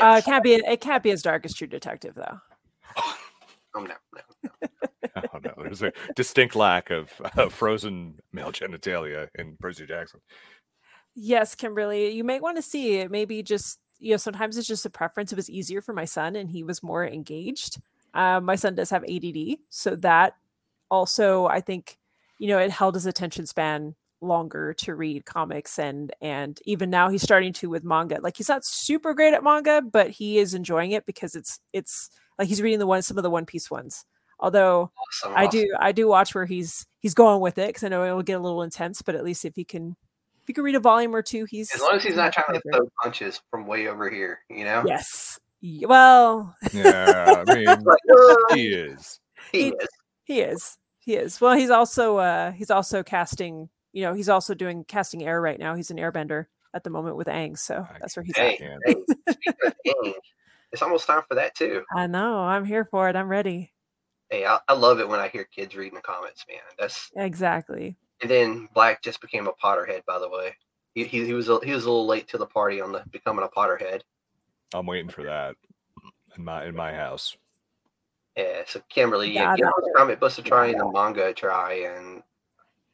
Uh, it can't be it can't be as dark as True Detective though. Oh, no, no. Oh no, there's a distinct lack of uh, frozen male genitalia in Percy Jackson. Yes, Kimberly, you might want to see it. Maybe just you know, sometimes it's just a preference. It was easier for my son, and he was more engaged. Um, my son does have ADD, so that also I think you know it held his attention span longer to read comics and and even now he's starting to with manga like he's not super great at manga but he is enjoying it because it's it's like he's reading the one some of the one piece ones although Awesome, I awesome. do I do watch where he's he's going with it because I know it will get a little intense, but at least if he can if he can read a volume or two, he's As long as he's not my trying to favorite. throw punches from way over here, you know? Yes. Well, *laughs* Yeah, I mean "Uh, he is. he He- is. he is. He is. Well, he's also uh he's also casting, you know, he's also doing casting air right now. He's an airbender at the moment with Aang, so I that's where he's Hey, at. hey, Aang, it's almost time for that too. I know. I'm here for it. I'm ready. Hey, I, I love it when I hear kids reading the comments, man. That's Exactly. and then Black just became a Potterhead, by the way. He, he, he was a, he was a little late to the party on the becoming a Potterhead. I'm waiting for that in my in my house. Yeah, so Kimberly, yeah, Yeah, give that- those comic books a try and the manga a try, and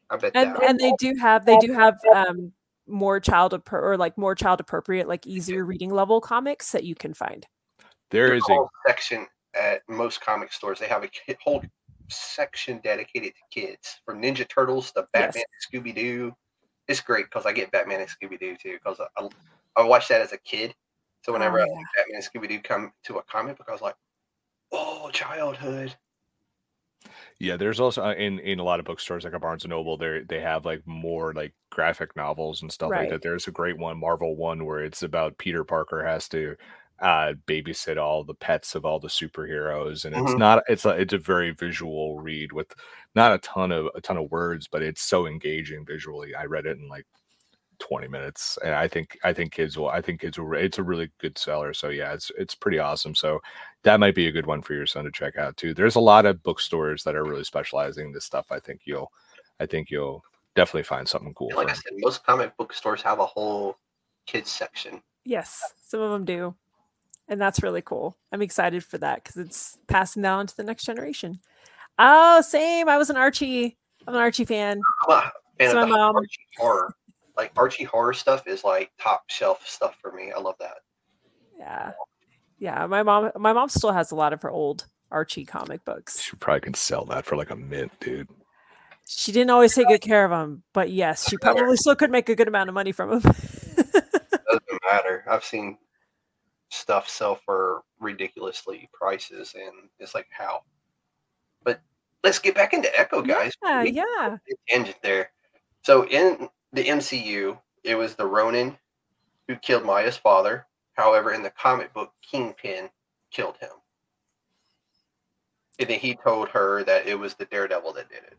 I bet And that and they do have they do have um more child appro- or like more child appropriate, like easier reading level comics that you can find. There There's is a a section at most comic stores. They have a ki- whole section dedicated to kids, from Ninja Turtles to Yes. Batman, Scooby Doo. It's great because I get Batman and Scooby Doo too because I, I watched that as a kid, So whenever Oh, I think Batman and Scooby Doo come to a comic book, I was like, oh, childhood. Yeah, there's also uh, in in a lot of bookstores like a Barnes and Noble, they they have like more like graphic novels and stuff Right. like that. There's a great one, Marvel one, where it's about Peter Parker has to uh babysit all the pets of all the superheroes, and it's Mhm. not it's a it's a very visual read with not a ton of a ton of words, but it's so engaging visually. I read it in like 20 minutes and i think i think kids will i think kids will it's a really good seller so yeah it's it's pretty awesome so that might be a good one for your son to check out too there's a lot of bookstores that are really specializing in this stuff i think you'll i think you'll definitely find something cool like I said, most comic book stores have a whole kids section. Yes, some of them do. And that's really cool. I'm excited for that because it's passing down to the next generation. Oh, same. I was an Archie. I'm an Archie fan. I'm a fan So of my mom- Archie horror. Like Archie horror stuff is like top shelf stuff for me. I love that. Yeah. Yeah. My mom my mom still has a lot of her old Archie comic books. She probably can sell that for like a mint dude She didn't always take good care of them, but yes, she probably still could make a good amount of money from them. *laughs* doesn't matter. I've seen stuff sell for ridiculously prices, and it's like how. But let's get back into Echo, guys. yeah, We- yeah. Tangent there. So in the MCU, it was the Ronin who killed Maya's father. However, in the comic book, Kingpin killed him. And then he told her that it was the Daredevil that did it.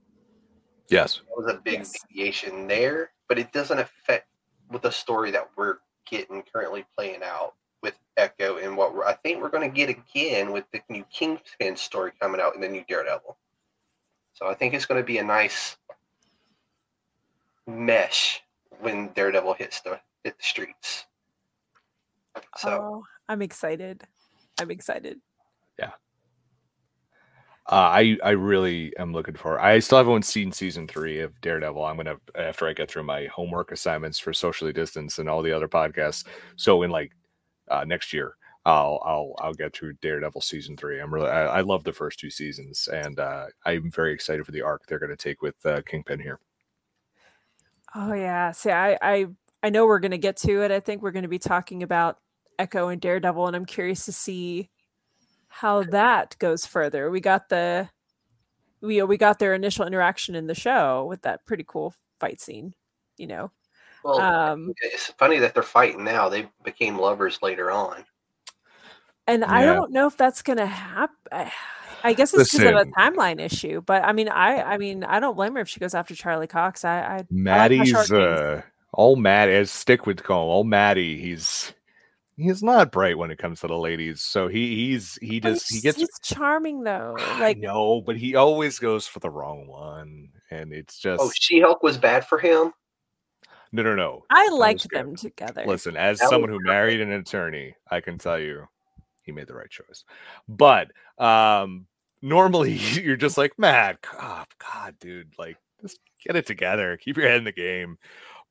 yes That was a big Yes. deviation there, but it doesn't affect with the story that we're getting currently playing out with Echo and what I think we're going to get again with the new Kingpin story coming out in the new Daredevil. So I think it's going to be a nice mesh when Daredevil hits the hit the streets. So oh, I'm excited. I'm excited. Yeah. Uh, I I really am looking for. I still haven't seen season three of Daredevil. I'm gonna after I get through my homework assignments for socially distance and all the other podcasts. So in like uh, next year, I'll I'll I'll get through Daredevil season three. I'm really I, I love the first two seasons, and uh, I'm very excited for the arc they're gonna take with uh, Kingpin here. Oh yeah. See, I I I know we're gonna get to it. I think we're gonna be talking about Echo and Daredevil, and I'm curious to see how that goes further. We got the we we got their initial interaction in the show with that pretty cool fight scene. You know. Well, Um it's funny that they're fighting now. They became lovers later on. and I don't know if that's gonna happen. I guess it's because of a timeline issue, but I mean, I I mean, I don't blame her if she goes after Charlie Cox. I, I I like Maddie's short kings. uh, all Matt as stick with call all Maddie. He's he's not bright when it comes to the ladies. So he he's he But just he gets he's charming though. Like know, but he always goes for the wrong one, and it's just Oh, She Hulk was bad for him. No, no, no. I liked good. them together. Listen, as That someone who married an attorney, I can tell you he made the right choice. But um normally *laughs* you're just like, Matt, oh, God, dude, like just get it together, keep your head in the game.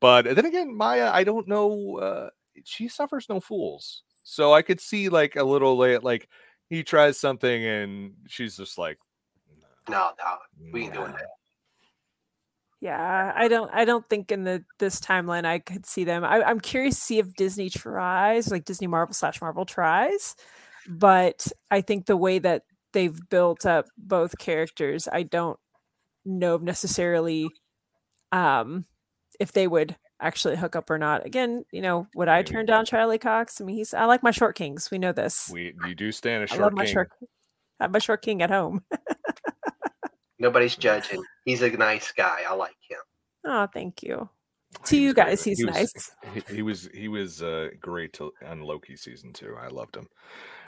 But then again, Maya, I don't know. Uh, she suffers no fools, so I could see like a little late, like he tries something and she's just like, No, no, we ain't doing "Nah." that. Yeah, I don't I don't think in the this timeline I could see them. I, I'm curious to see if Disney tries, like Disney Marvel slash Marvel tries, but I think the way that they've built up both characters, I don't know necessarily um if they would actually hook up or not. Again, you know, would I Maybe. turn down Charlie Cox? I mean, he's I like my short kings. We know this. We you do stand a I love short my king. short I have my short king at home. *laughs* Nobody's judging. He's a nice guy. I like him. Oh, thank you. He To you was great. guys, he's He was- nice. He, he was he was uh, great to, on Loki season two. I loved him. *laughs*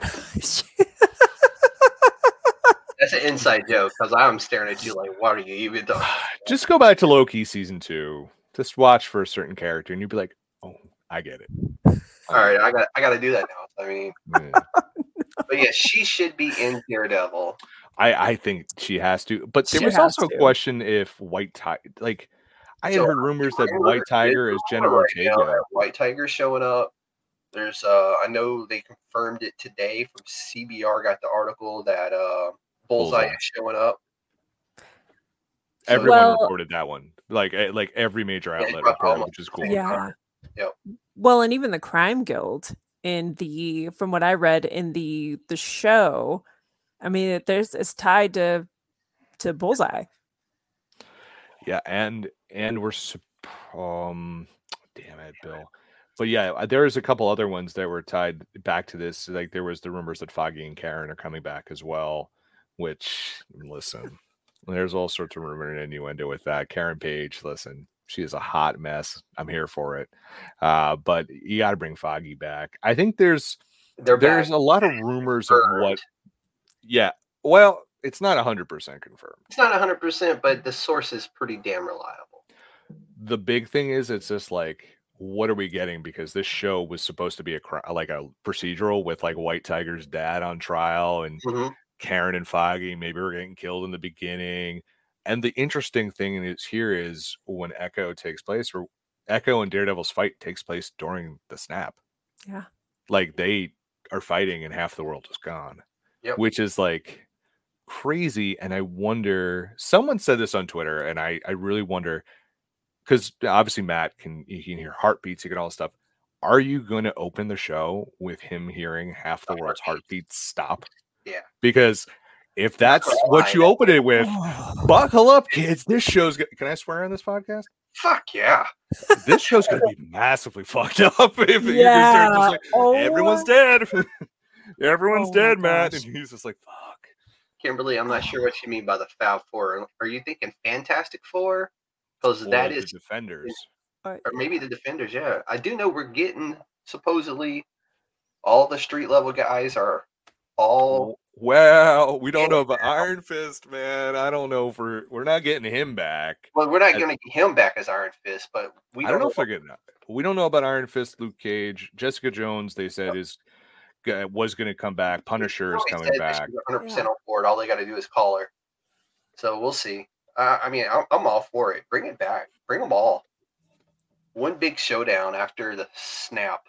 That's an inside joke because I'm staring at you like, what are you even doing? *sighs* Just go back to Loki season two. Just watch for a certain character, and you'd be like, "Oh, I get it." All right, I got I got to do that now. I mean, Yeah. *laughs* but yeah, she should be in Daredevil. I I think she has to. But there She was also to. a question if White Tiger, like, I had heard rumors that White Tiger is Jenna Right Ortega. White Tiger showing up. There's uh, I know they confirmed it today from CBR. Got the article that uh, Bullseye, Bullseye. is showing up. So- Everyone Well- reported that one. Like eh, like every major outlet it's reported, which is cool. same. Yeah. Yep. Well, and even the Crime Guild in the from what I read in the the show. I mean, it- there's it's tied to to Bullseye. Yeah, and and we're sup- um, damn it, Bill. But yeah, uh, there's a couple other ones that were tied back to this. Like there was the rumors that Foggy and Karen are coming back as well. Which listen, there's all sorts of rumor and innuendo with that. Karen Page, listen, she is a hot mess. I'm here for it. Uh, but you got to bring Foggy back. I think there's They're there's back. a lot of rumors of what. Confirmed. Yeah, well, it's not hundred percent confirmed. It's not 100%, but the source is pretty damn reliable. the big thing is it's just like what are we getting because this show was supposed to be a like a procedural with like white tiger's dad on trial and Mhm. karen and foggy maybe we're getting killed in the beginning and the interesting thing is here is when echo takes place or echo and daredevil's fight takes place during the snap Yeah. like they are fighting and half the world is gone Yep. which is like crazy and i wonder someone said this on twitter and i i really wonder because obviously matt can he can hear heartbeats he can all this stuff are you going to open the show with him hearing half the A world's heartbeats stop Yeah. because if that's gonna what you open it with buckle up kids this show's go- can i swear on this podcast Fuck yeah. this show's going to be massively *laughs* fucked up if yeah. start just like, oh, everyone's dead *laughs* everyone's Oh dead matt and he's just like fuck Kimberly, I'm not sure what you mean by the Fab Four. Are you thinking Fantastic Four? Because that is the defenders uh, or maybe the Defenders. Yeah, I do know we're getting supposedly all the street level guys are all. Well, we don't know about Iron Fist, man. I don't know if we're we're not getting him back. Well, we're not I- going to get him back as Iron Fist, but we I don't know if they're getting that. We don't know about Iron Fist, Luke Cage, Jessica Jones. They said is g- was going to come back. Punisher is coming back. 100 percent on board. All they got to do is call her. So we'll see. Uh, I mean, I'm, I'm all for it. Bring it back. Bring them all. One big showdown after the snap.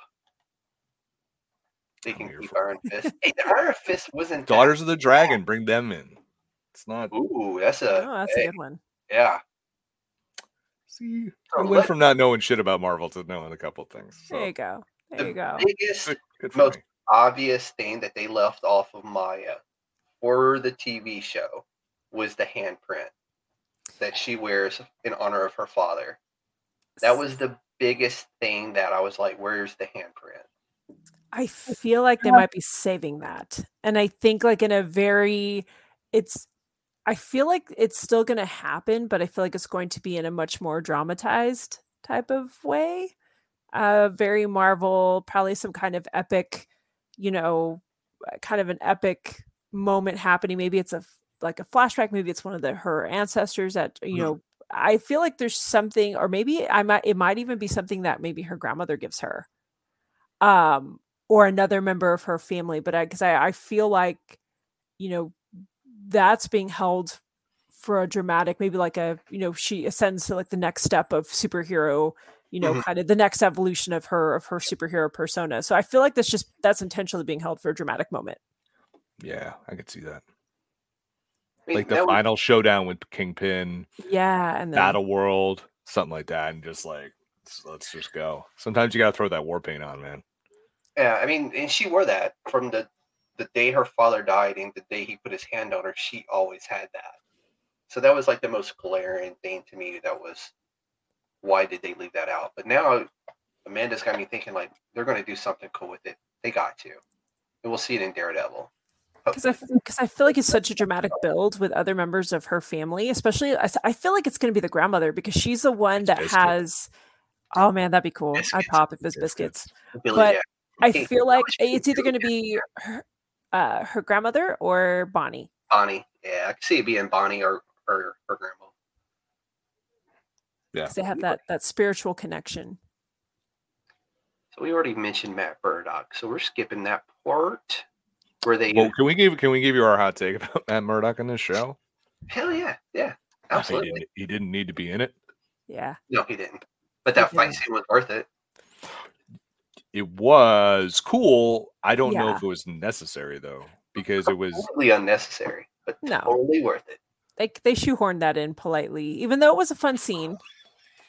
They I'm can keep for Iron Fist. Hey, the Iron Fist wasn't Daughters of the Dragon, bring them in. It's not. Ooh, that's a oh, that's hey, a good one. yeah. See, So we went from not knowing shit about Marvel to knowing a couple things. There you go. There The you go. biggest, good, good for most me. Obvious thing that they left off of Maya for the TV show was the handprint that she wears in honor of her father. That was the biggest thing that I was like, "Where's the handprint?" I feel like they might be saving that. And I think like in a very it's I feel like it's still going to happen, but I feel like it's going to be in a much more dramatized type of way. Uh very Marvel, probably some kind of epic, you know, kind of an epic moment happening. Maybe it's a like a flashback, maybe it's one of the her ancestors that, you know, I feel like there's something or maybe I might it might even be something that maybe her grandmother gives her. Um or another member of her family but i because I, I feel like you know that's being held for a dramatic maybe like a you know she ascends to like the next step of superhero you know Mhm. kind of the next evolution of her of her superhero persona so i feel like that's just that's intentionally being held for a dramatic moment Yeah, I could see that. I mean, Like the that was- final showdown with Kingpin, yeah and then Battle World, something like that, and just like let's, let's just go. Sometimes you gotta throw that war paint on, man. yeah, I mean, and she wore that from the the day her father died and the day he put his hand on her. She always had that. So that was like the most glaring thing to me. That was why did they leave that out? But now Amanda's got me thinking like they're going to do something cool with it. They got to, and we'll see it in Daredevil. because I because I feel like it's such a dramatic build with other members of her family, especially I, I feel like it's going to be the grandmother because she's the one that has. Oh man, that'd be cool. I'd pop if it's biscuits. Billy, But yeah. I feel like it's either going to be her, uh, her grandmother or Bonnie. Bonnie. Yeah, I can see it being Bonnie or or her grandma. Yeah. 'cause they have that that spiritual connection. So we already mentioned Matt Murdock, so we're skipping that part where they. Well, can we give can we give you our hot take about *laughs* Matt Murdock in this show? hell yeah, yeah, He absolutely. didn't, he didn't need to be in it. Yeah, No, he didn't. But that He fight scene was worth it. It was cool. I don't know if it was necessary though, because it was Completely unnecessary, but No. totally worth it. they they shoehorned that in politely, even though it was a fun scene.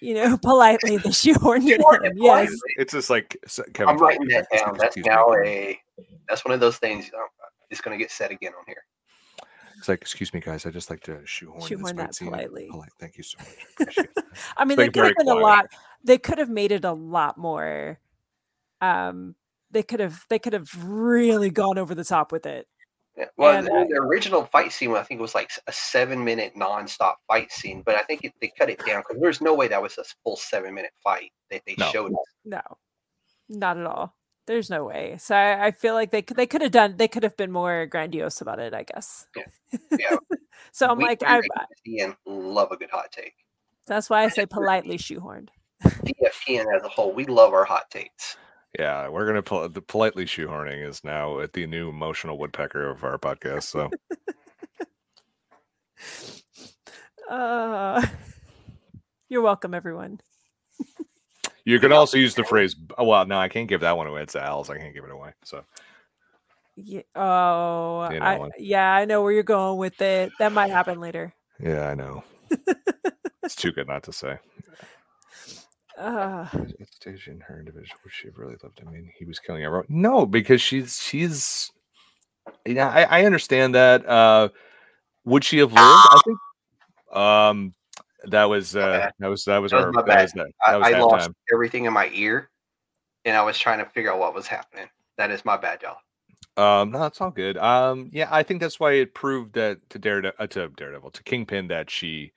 You know, *laughs* politely the shoehorn it in. Yes. It's just like s- Kevin. I'm writing that down. That's excuse me. now a. That's one of those things. Um, it's going to get said again on here. It's like, excuse me, guys. I just like to shoehorn, Shoehorn this that fight scene. politely. Polite. Thank you so much. I. *laughs* I mean, they could have very been a lot. They could have made it a lot more. Um, they could have. They could have really gone over the top with it. Yeah. Well, And, the, uh, the original fight scene, I think, it was like a seven-minute nonstop fight scene. But I think it, they cut it down because there's no way that was a full seven-minute fight that they No. showed us. No, not at all. There's no way. So I, I feel like they could. They could have done. They could have been more grandiose about it. I guess. Yeah. *laughs* so I'm We like, here I. at USDN love a good hot take. That's why I *laughs* say politely shoehorned. TFPN as a whole, we love our hot takes. Yeah, we're gonna pol- the politely shoehorning is now at the new emotional woodpecker of our podcast. So Uh, *laughs* you're welcome, everyone. you can also use the phrase. oh, Well, no, I can't give that one away. It's Al's. I can't give it away. So Yeah, oh, You know I, yeah, I know where you're going with it. That might happen later. yeah, I know. *laughs* it's too good not to say. Uh, It's stage in her individual. Would she have really loved him? I mean, he was killing everyone. No, because she's she's. Yeah, I, I understand that. Uh, would she have lived? I think. Um, that was uh, that was that was That our my that bad. was that, I, that was I lost halftime. everything in my ear, and I was trying to figure out what was happening. That is my bad, y'all. Um, no, it's all good. Um, yeah, I think that's why it proved that to Daredevil, uh, to Daredevil, to Kingpin, that she,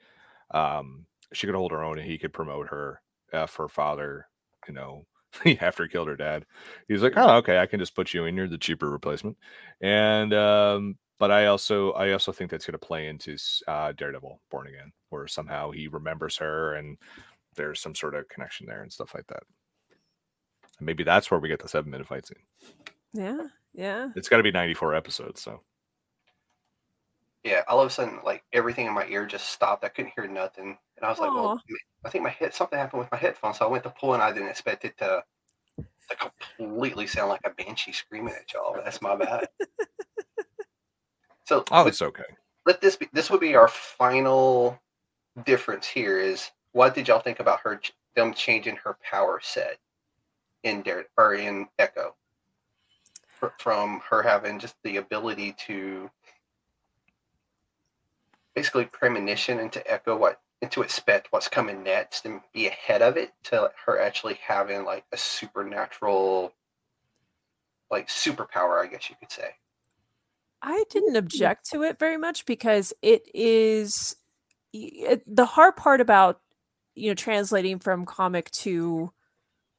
um, she could hold her own and he could promote her. Uh, her father, you know, *laughs* after he killed her dad, he's like, oh, okay, I can just put you in. You're the cheaper replacement. And um, but I also, I also think that's going to play into uh, Daredevil, Born Again, where somehow he remembers her and there's some sort of connection there and stuff like that. And maybe that's where we get the seven minute fight scene. yeah, yeah. It's got to be 94 episodes, so. Yeah, all of a sudden, like everything in my ear just stopped. I couldn't hear nothing, and I was like, Aw. "Well, I think my head something happened with my headphones." So I went to pull, and I didn't expect it to, to completely sound like a banshee screaming at y'all. That's my bad. so Oh, it's okay. let this be. This would be our final difference here. Is what did y'all think about her them changing her power set in Dare or in Echo? From her having just the ability to basically premonition and to echo what and to expect what's coming next and be ahead of it to her actually having like a supernatural like superpower i guess you could say. I didn't object to it very much because it is it, the hard part about you know translating from comic to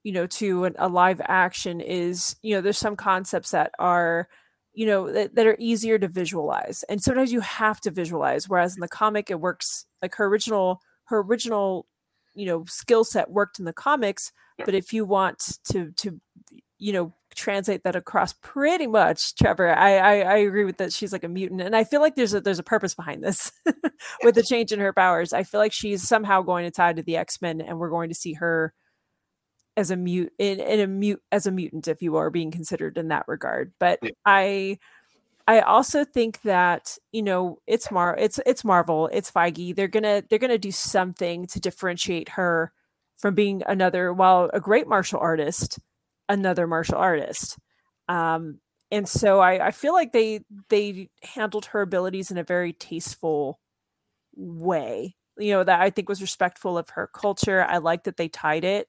you know to an, a live action is you know there's some concepts that are you know that, that are easier to visualize. And sometimes you have to visualize whereas in the comic it works like her original her original you know skill set worked in the comics but if you want to to you know translate that across pretty much trevor I, I i agree with that she's like a mutant. And i feel like there's a there's a purpose behind this *laughs* with the change in her powers. I feel like she's somehow going to tie to the x-men and we're going to see her as a mute in, in a mute as a mutant if you are being considered in that regard. But Yeah. i i also think that you know it's mar it's it's marvel it's feige they're gonna they're gonna do something to differentiate her from being another while a great martial artist another martial artist. Um and so I, I feel like they they handled her abilities in a very tasteful way you know that i think was respectful of her culture. I like that they tied it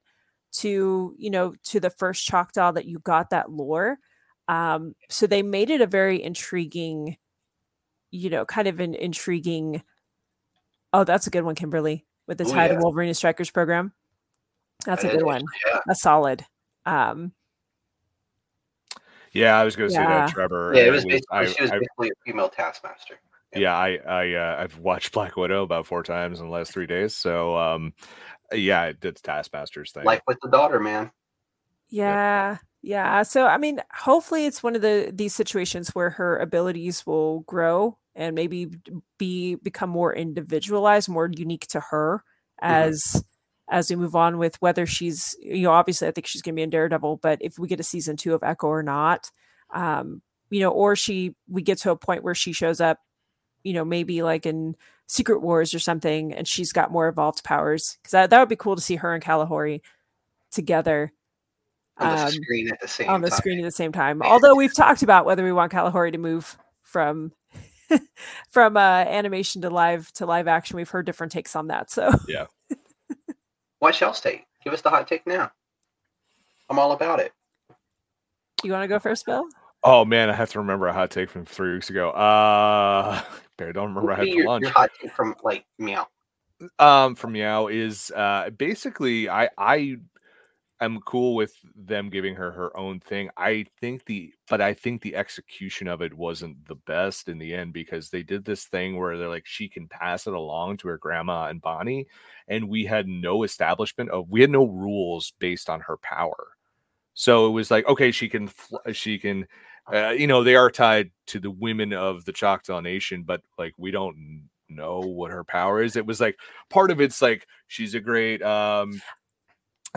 to you know to the first choctaw that you got that lore um so they made it a very intriguing you know kind of an intriguing oh that's a good one kimberly with the Oh, tie to yeah. wolverine and Stryker's program that's a good one yeah that's solid um Yeah, I was going to say that, Trevor. yeah it was basically I, she was I- basically a female taskmaster yeah, I, I, uh, I've watched Black Widow about four times in the last three days. So, um, yeah, it- it's Taskmaster's thing. like with the daughter man Yeah, yeah. So I mean, hopefully it's one of the these situations where her abilities will grow and maybe be become more individualized, more unique to her as as we move on with whether she's you know obviously I think she's going to be in Daredevil, but if we get a season 2 of Echo or not, um you know, or she we get to a point where she shows up you know, maybe like in Secret Wars or something, and she's got more evolved powers. Because that, that would be cool to see her and Kalahori together on the um, screen at the same on the time. screen at the same time. Although we've talked about whether we want Kalahori to move from *laughs* from uh, animation to live to live action. We've heard different takes on that. So *laughs* What's y'all's take? Give us the hot take now. I'm all about it. you want to go first, Bill? Oh man, I have to remember a hot take from three weeks ago. Uh, *laughs* I don't remember What I had for your, lunch. your hot take from like meow? um from Meow is uh basically I I am cool with them giving her her own thing. I think the but I think the execution of it wasn't the best in the end because they did this thing where they're like she can pass it along to her grandma and Bonnie and we had no establishment of we had no rules based on her power. So it was like okay she can she can uh, you know they are tied to the women of the Choctaw Nation but like we don't know what her power is. It was like part of it's like she's a great um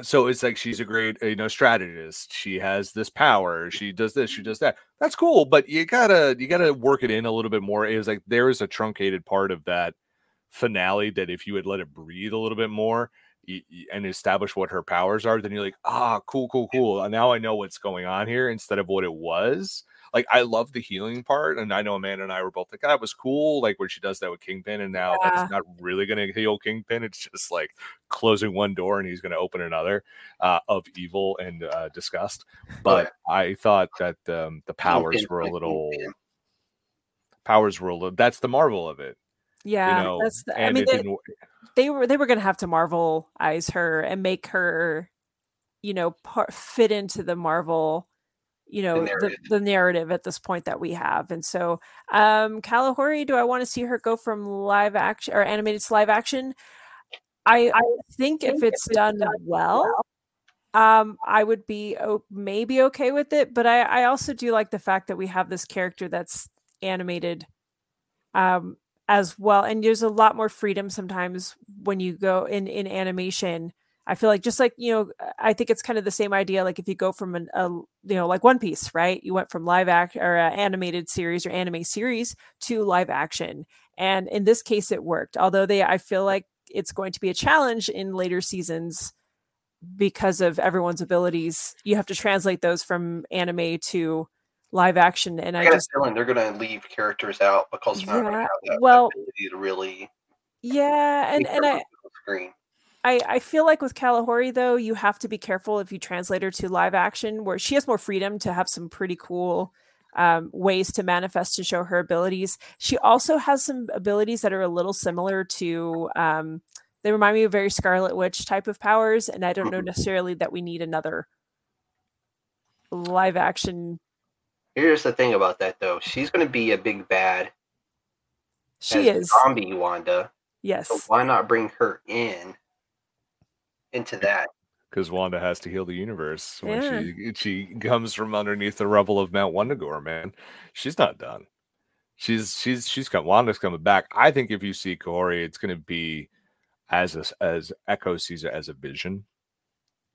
so it's like she's a great you know strategist. She has this power. She does this. She does that. That's cool but you gotta you gotta work it in a little bit more. It was like there is a truncated part of that finale that if you had let it breathe a little bit more and establish what her powers are then you're like ah cool cool cool and now i know what's going on here instead of what it was like I love the healing part, and I know Amanda and I were both like, "That was cool." Like when she does that with Kingpin, and now Yeah. that's not really going to heal Kingpin. It's just like closing one door and he's going to open another uh, of evil and uh, disgust. But I thought that um, the powers Kingpin, were a little Kingpin. powers were a little. That's the marvel of it, Yeah, you know. that's. The, I mean, they, they were they were going to have to Marvelize her and make her, you know, fit into the Marvel, you know, the, narrative. the narrative at this point that we have. And so, um, Kalahori, do I want to see her go from live action or animated to live action? I, I think if it's done well, um, I would be o- maybe okay with it. But I, I also do like the fact that we have this character that's animated um, as well. And there's a lot more freedom sometimes when you go in in animation. I feel like just like you know, I think it's kind of the same idea. Like if you go from an, a you know like One Piece, right? You went from live act or uh, animated series or anime series to live action, and in this case, it worked. Although they, I feel like it's going to be a challenge in later seasons because of everyone's abilities. You have to translate those from anime to live action, and I I got just a feeling they're going to leave characters out because they're not going to have that well- ability to really yeah, and and I. look on the screen. I, I feel like with Kalahori though, you have to be careful if you translate her to live action, where she has more freedom to have some pretty cool um, ways to manifest to show her abilities. She also has some abilities that are a little similar to. Um, they remind me of very Scarlet Witch type of powers, and I don't know Mhm. necessarily that we need another live action. Here's the thing about that though. She's going to be a big bad She as is zombie Wanda. So yes, why not bring her in into that? because Wanda has to heal the universe when Yeah. she she comes from underneath the rubble of Mount Wundagore. Man, she's not done. She's she's she's come. Wanda's coming back. I think if you see Corey, it's going to be as a, as Echo sees it as a vision,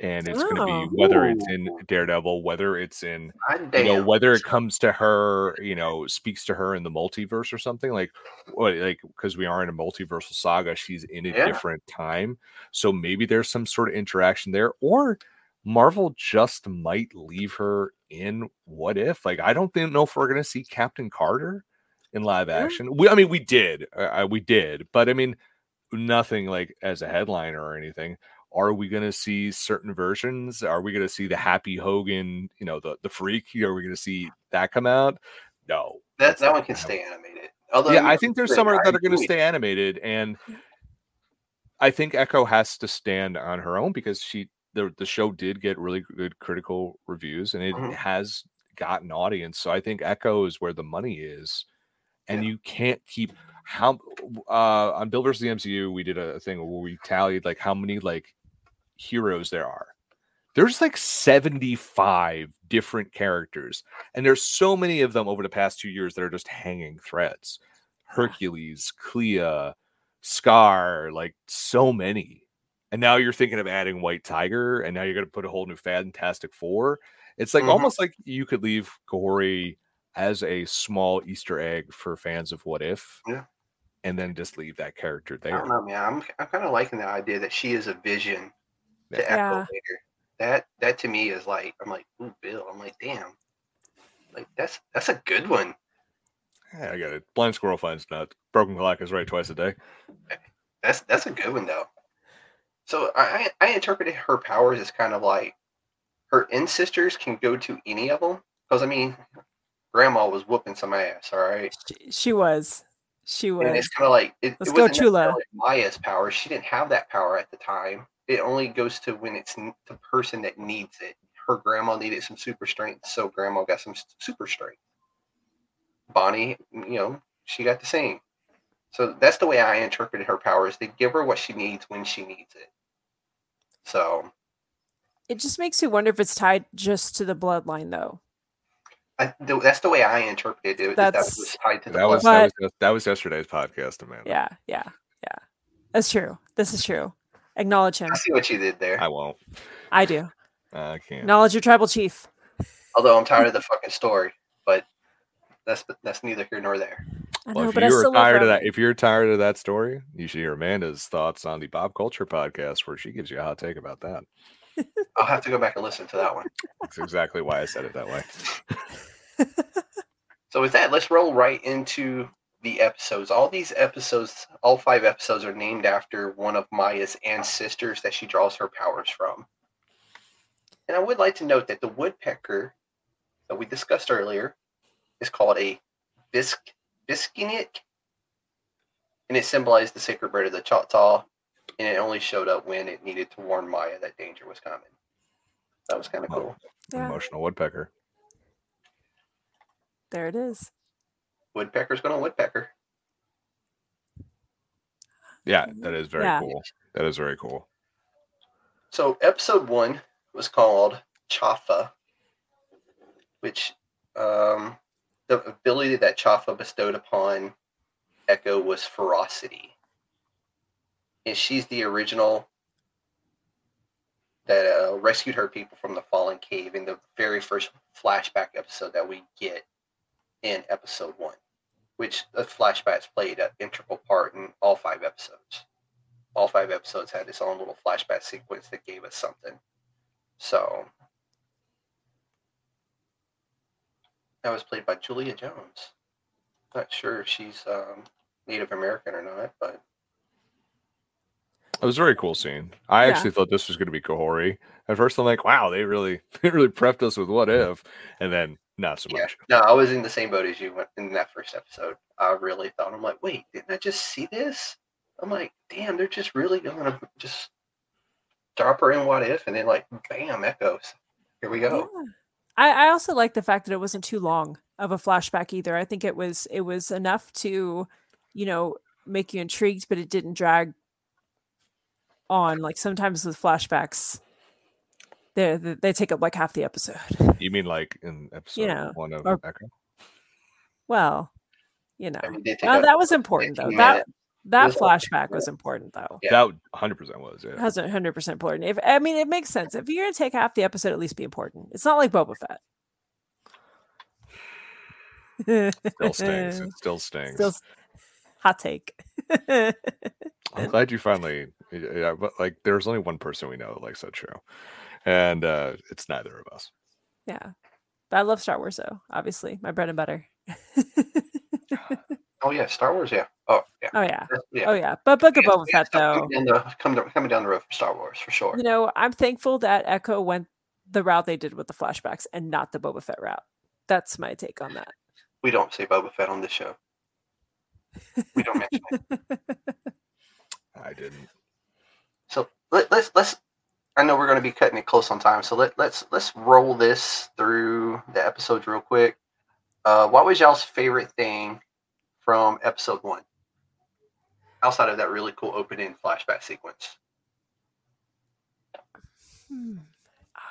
and it's going to Oh. be whether it's in Daredevil, whether it's in you know whether it comes to her you know speaks to her in the multiverse or something like what like because we are in a multiversal saga she's in a Yeah. different time so maybe there's some sort of interaction there or marvel just might leave her in what if like i don't think, know if we're going to see captain carter in live Yeah. action we i mean we did uh, we did but i mean nothing like as a headliner or anything are we going to see certain versions are we going to see the happy hogan you know the the freak are we going to see *laughs* that come out no that that's that one can stay animated. Although yeah i think there's some that are going to stay animated and i think echo has to stand on her own because she the, the show did get really good critical reviews and it Mhm. has got an audience so i think echo is where the money is and Yeah. you can't keep how uh on bill versus the mcu we did a thing where we tallied like how many like heroes there are there's like 75 different characters and there's so many of them over the past two years that are just hanging threads hercules clea Skaar like so many and now you're thinking of adding white tiger and now you're going to put a whole new fantastic four it's like Mhm. almost like you could leave Kahhori as a small Easter egg for fans of What If. Yeah. And then just leave that character I there. don't know, man. I'm I'm kind of liking the idea that she is a vision to Yeah. Echo later. That that to me is like I'm like, ooh, Bill. I'm like, damn. Like that's that's a good one. Yeah, I got it. Blind squirrel finds nut. Broken clock is right twice a day. Eh, that's that's a good one though. So I I I interpreted her powers as kind of like her in sisters can go to any of them because I mean, Grandma was whooping some ass. All right. She, she was. She was. And it's kind of like it, Let's it go, wasn't Chula. Maya's power. She didn't have that power at the time. It only goes to when it's the person that needs it. Her grandma needed some super strength, so grandma got some super strength. Bonnie, you know, she got the same. So that's the way I interpreted her powers. They give her what she needs when she needs it. So It just makes me wonder if it's tied just to the bloodline, though. I, that's the way I interpreted it. is That That's- was tied to the That was, that was yes- that was yesterday's podcast, Amanda. Yeah, yeah, yeah. That's true. This is true. Acknowledge him. I see what you did there. I won't. I do. I can't. Acknowledge your tribal chief. Although I'm tired of the fucking story, but that's that's neither here nor there. I Well, know, if but I you're still tired of that, if you're tired of that story, you should hear Amanda's thoughts on the Bob Culture podcast, where she gives you a hot take about that. I'll have to go back and listen to that one. That's exactly why I said it that way. *laughs* So with that, let's roll right into the episodes. All these episodes, all five episodes, are named after one of Maya's ancestors that she draws her powers from. And I would like to note that the woodpecker that we discussed earlier is called a bisc biskinik, and it symbolized the sacred bird of the Choctaw, and it only showed up when it needed to warn Maya that danger was coming. That was kind of cool. Yeah. Emotional woodpecker. There it is. Woodpecker's going to woodpecker. Yeah, that is very Yeah. cool. That is very cool. So episode one was called Chafa, which um, the ability that Chafa bestowed upon Echo was ferocity. And she's the original that uh, rescued her people from the fallen cave in the very first flashback episode that we get in episode one, which the flashbacks played an integral part in all five episodes all five episodes had its own little flashback sequence that gave us something. So that was played by Julia Jones. Not sure if she's um, Native American or not, but It was a very cool scene. I Yeah. actually thought this was going to be Kahhori. At first, I'm like, wow, they really, *laughs* they really prepped us with what if, and then not so yeah. much. No, I was in the same boat as you went in that first episode. I really thought I'm like, wait, didn't I just see this? I'm like, damn, they're just really gonna just drop her in what if, and then like, bam, echoes. Here we go. Yeah. I, I also like the fact that it wasn't too long of a flashback either. I think it was it was enough to, you know, make you intrigued, but it didn't drag on. Like sometimes with flashbacks, they they, they take up like half the episode. You mean like in episode you know, one of or- Echo? Well, you know, I mean, well, that was important though. That that flashback was *laughs* important though. Yeah. That 100 percent was. Yeah. Hasn't hundred percent important. If I mean, it makes sense. If you're gonna take half the episode, at least be important. It's not like Boba Fett. Still stings. *laughs* It still stings. Still hot take. I'm glad you finally. Yeah, but like, there's only one person we know that likes that show, and uh it's neither of us. yeah. But I love Star Wars though, obviously. My bread and butter. *laughs* *laughs* Oh yeah, Star Wars. Yeah. Oh yeah. oh yeah. That's- yeah. Oh yeah. But Book of Yeah, Boba yeah, Fett though. Coming down, the, coming, down, coming down the road for Star Wars for sure. You know, I'm thankful that Echo went the route they did with the flashbacks and not the Boba Fett route. That's my take on that. We don't say Boba Fett on this show. We don't mention it. *laughs* I didn't. So let, let's let's. I know we're going to be cutting it close on time, so let let's let's roll this through the episodes real quick. Uh, what was y'all's favorite thing from episode one? Outside of that really cool opening flashback sequence. Hmm.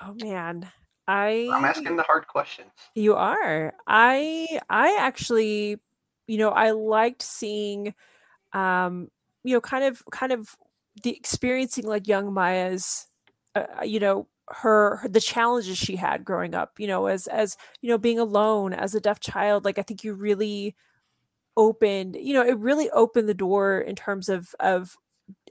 Oh man. I I'm asking the hard questions. You are. I I actually, you know, I liked seeing um, you know, kind of kind of the experiencing like young Maya's uh, you know, her, her the challenges she had growing up you know as as you know being alone as a deaf child like i think you really opened you know it really opened the door in terms of of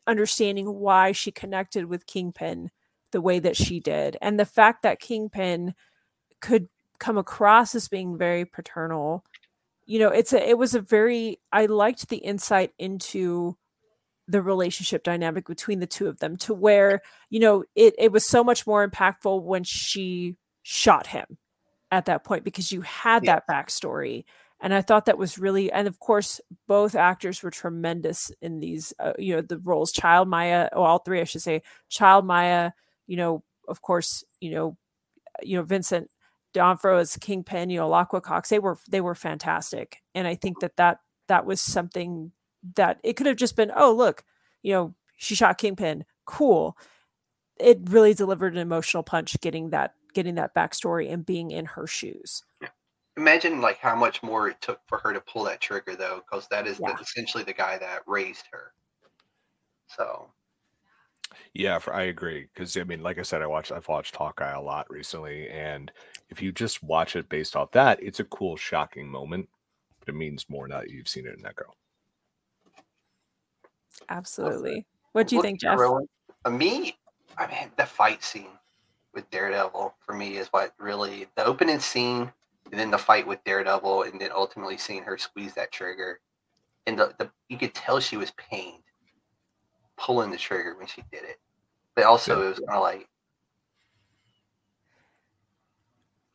understanding why she connected with kingpin the way that she did and the fact that kingpin could come across as being very paternal you know it's a it was a very i liked the insight into the relationship dynamic between the two of them to where you know it it was so much more impactful when she shot him at that point because you had Yeah. that backstory. And i thought that was really and of course both actors were tremendous in these uh, you know the roles. Child maya oh all three i should say. Child maya you know of course you know you know vincent D'Onofrio as kingpin you know Alaqua cox they were they were fantastic. And i think that that that was something that it could have just been oh look you know she shot kingpin cool it really delivered an emotional punch getting that getting that backstory and being in her shoes Imagine like how much more it took for her to pull that trigger though, because that is Yeah. the, essentially the guy that raised her. So Yeah, for, I agree because I mean, like I said, I watched I've watched Hawkeye a lot recently, and if you just watch it based off that, it's a cool, shocking moment, but it means more now that you've seen it in Echo. Absolutely. What do you think jeff? Rowan, uh, me, I mean, the fight scene with Daredevil for me is what really the opening scene, and then the fight with Daredevil, and then ultimately seeing her squeeze that trigger, and the, the you could tell she was pained pulling the trigger when she did it, but also Yeah. it was kind of like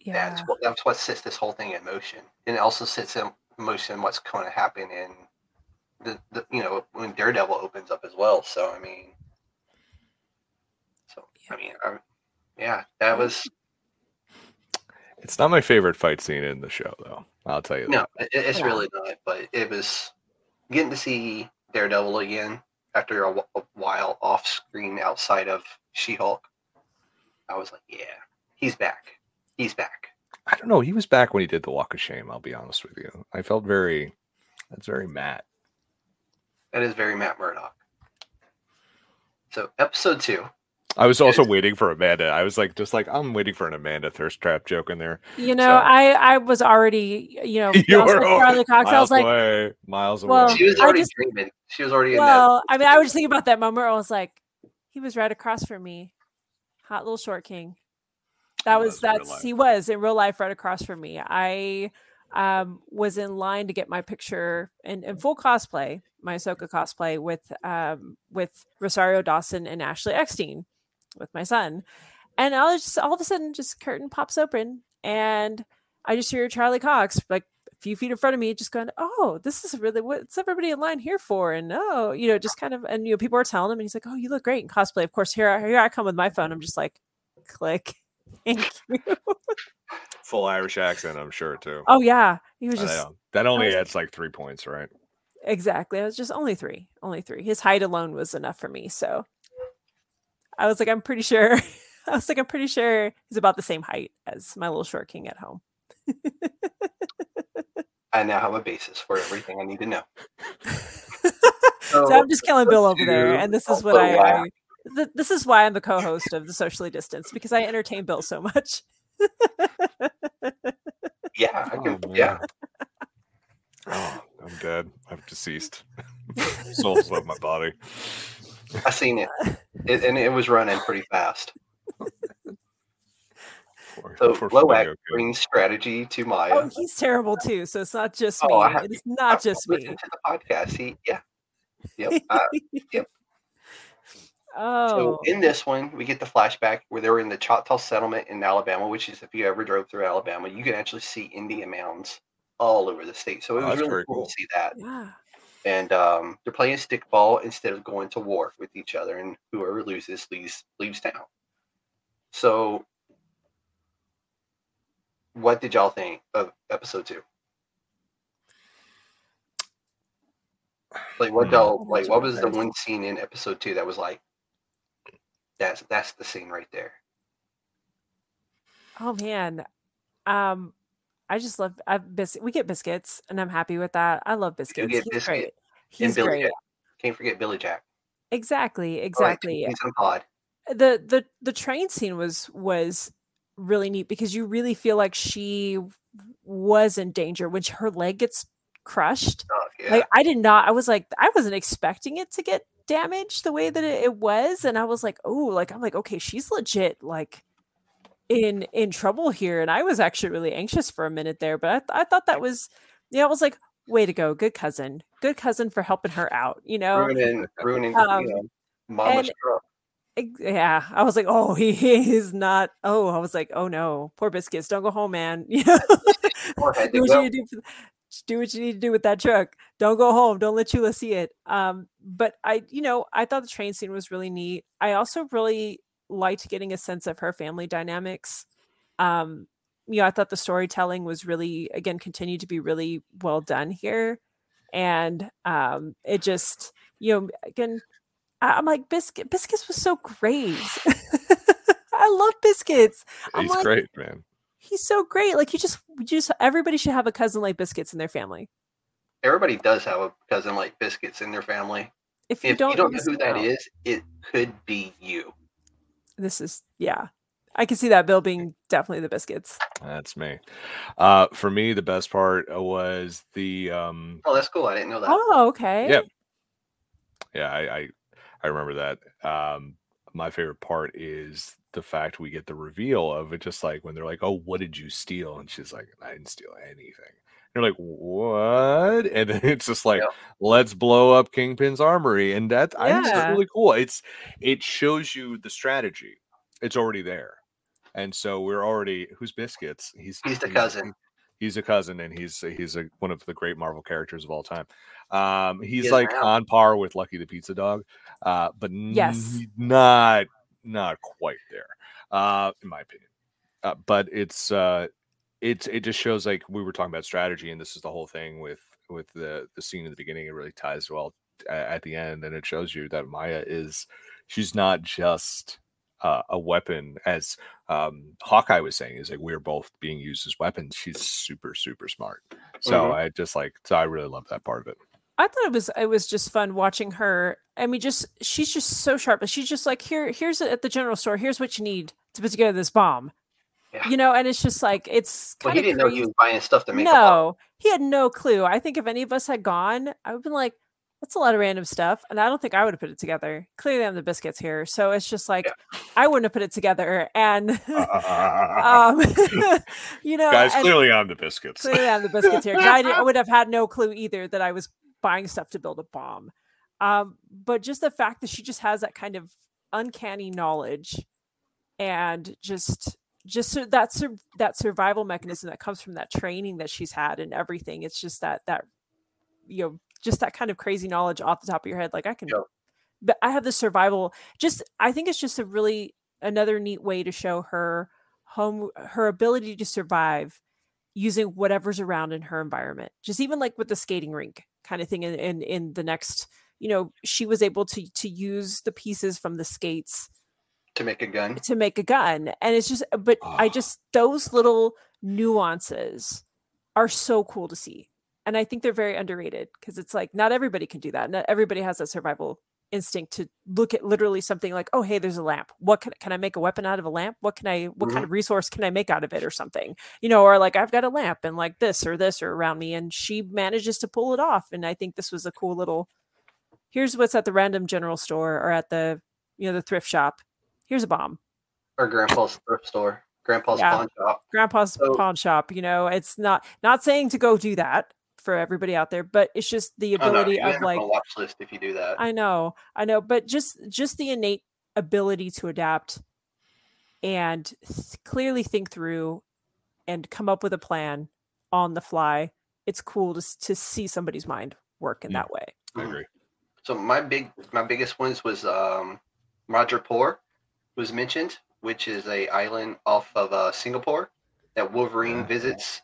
yeah. that's what that's what sets this whole thing in motion, and it also sets in motion what's going to happen in the, the you know when Daredevil opens up as well. So I mean, so I mean, I, yeah, that was It's not my favorite fight scene in the show, though. I'll tell you no, that. it's Yeah. really not. But it was getting to see Daredevil again after a, a while off screen outside of She Hulk. I was like, yeah, he's back. He's back. I don't know. He was back when he did the Walk of Shame. I'll be honest with you. I felt very. That's very Matt. That is very Matt Murdock. So episode two. I was also Yes. waiting for Amanda. I was like, just like I'm waiting for an Amanda thirst trap joke in there. you know So- i i was already you know *laughs* You were charlie cox i miles was like away, miles well, away. She was I already just- dreaming. She was already in well i mean i was just thinking about that moment where i was like he was right across from me hot little short king that He was was that's he was in real life right across from me i um was in line to get my picture in, in full cosplay my Ahsoka cosplay with um with rosario dawson and ashley eckstein with my son. And was just all of a sudden just curtain pops open and i just hear charlie cox like a few feet in front of me just going oh this is really what's everybody in line here for? And oh you know just kind of and you know people are telling him and he's like oh you look great in cosplay. Of course here I, here I come with my phone. I'm just like click. *laughs* Thank you *laughs* Full Irish accent, I'm sure too. oh yeah he was just. That only was- adds like three points, right? exactly i was just only three only three his height alone was enough for me so i was like i'm pretty sure *laughs* i was like i'm pretty sure he's about the same height as my little short king at home I now have a basis for everything I need to know. *laughs* so i'm just killing bill over there and this is what i. I th- this is why i'm the co-host of the socially distanced because i entertain bill so much *laughs* yeah, *laughs* I can, Oh, yeah. Oh, I'm dead. I'm deceased. *laughs* Souls left my body. I seen it. it, and it was running pretty fast. Poor- So poor Lowak Flamingo brings strategy to Maya. oh he's terrible too so it's not just me Oh, I have- it's not just me to the podcast. He, yeah, yep. Uh, *laughs* oh So in this one, we get the flashback where they were in the Choctaw settlement in Alabama, which is if you ever drove through Alabama, you can actually see Indian mounds all over the state. So it Oh, was really cool, cool. to see that. yeah And um, they're playing stickball instead of going to war with each other, and whoever loses leaves leaves town. So, what did y'all think of episode two? Like, what Hmm. y'all like? What was the one scene in episode two that was like? That's that's the scene right there. Oh man, um, I just love I bis- we get biscuits, and I'm happy with that. I love biscuits. You get He's biscuit great. and He's Billy great. Jack. Can't forget Billy Jack. Exactly, exactly. He's on pod. the the the train scene was was really neat because you really feel like she was in danger when her leg gets crushed. Oh, yeah. Like I did not. I was like, I wasn't expecting it to get damaged the way that it, was, and I was like, oh, like I'm like, okay, she's legit like in in trouble here, and I was actually really anxious for a minute there, but I, th- I thought that was, yeah, I was like, way to go, good cousin, good cousin for helping her out, you know. ruining, ruining, Um, you know, mama's and-. Yeah, I was like, oh, *laughs* he is not. Oh, I was like, oh no, poor biscuits, don't go home, man. *laughs* You know, Or do to what go. you do. For, just do what you need to do with that truck. Don't go home. Don't let Chula see it. Um, but I, you know, I thought the train scene was really neat. I also really liked getting a sense of her family dynamics. Um, you know, I thought the storytelling was really, again, continued to be really well done here, and um, it just, you know, again, I- I'm like biscuit. Biscuits was so great. *laughs* I love biscuits. I'm He's like, great, man. He's so great. Like you just, you just everybody should have a cousin like biscuits in their family. Everybody does have a cousin like biscuits in their family. If you If don't, you don't know who that out. is, it could be you. this is yeah. I can see that Bill *laughs* being definitely the biscuits. That's me. Uh, for me, the best part was the um, Oh, that's cool. I didn't know that. Oh, okay. Yeah. yeah, I, I I remember that. Um, my favorite part is the fact we get the reveal of it, just like when they're like, "Oh, what did you steal?" and she's like, "I didn't steal anything." You're like, "What?" And then it's just like, Yeah. "Let's blow up Kingpin's armory," and that I think it's really cool. It's it shows you the strategy. It's already there, and so we're already who's biscuits. He's He's the cousin. He's a cousin, and he's he's a, one of the great Marvel characters of all time. Um, he's is like now. on par with Lucky the Pizza Dog, uh, but Yes. n- not not quite there, uh, in my opinion. Uh, but it's uh, it's it just shows like we were talking about strategy, and this is the whole thing with with the the scene in the beginning. It really ties well at the end, and it shows you that Maya is she's not just uh, a weapon as um, Hawkeye was saying is like we're both being used as weapons. She's super super smart. So Mhm. I just like so I really love that part of it. I thought it was it was just fun watching her. I mean, just she's just so sharp. But she's just like, here, here's it at the general store. Here's what you need to put together this bomb. Yeah. You know, and it's just like it's Well, he of didn't know crazy. he was buying stuff to make a bomb. no, he had no clue. I think if any of us had gone, I would have been like, that's a lot of random stuff. And I don't think I would have put it together. Clearly, I'm the biscuits here. So it's just like, I wouldn't have put it together. And, *laughs* *laughs* um, *laughs* you know, Guys, clearly I'm the biscuits. clearly I'm the biscuits here. 'cause I would have had no clue either that I was buying stuff to build a bomb. Um, but just the fact that she just has that kind of uncanny knowledge and just just so that sur- that survival mechanism that comes from that training that she's had and everything it's just that that you know just that kind of crazy knowledge off the top of your head like i can Yep. but i have the survival just i think it's just a really another neat way to show her home her ability to survive using whatever's around in her environment just even like with the skating rink kind of thing in in, in the next you know she was able to to use the pieces from the skates to make a gun. to make a gun and it's just but i Ah. just those little nuances are so cool to see and i think they're very underrated because it's like not everybody can do that not everybody has that survival instinct to look at literally something like oh hey there's a lamp what can, can i make a weapon out of a lamp what can i what kind mm-hmm. of resource can i make out of it or something you know or like i've got a lamp and like this or this or around me and she manages to pull it off and i think this was a cool little here's what's at the random general store or at the you know the thrift shop here's a bomb Or grandpa's thrift store. Grandpa's Yeah. pawn shop. grandpa's So- pawn shop you know it's not not saying to go do that for everybody out there but it's just the Oh, no, ability of like a watch list if you do that. i know i know but just just the innate ability to adapt and th- clearly think through and come up with a plan on the fly it's cool to, to see somebody's mind work in Yeah. that way I agree. So my big, my biggest ones was um, Madripoor was mentioned, which is a island off of uh, Singapore that Wolverine Yeah. visits,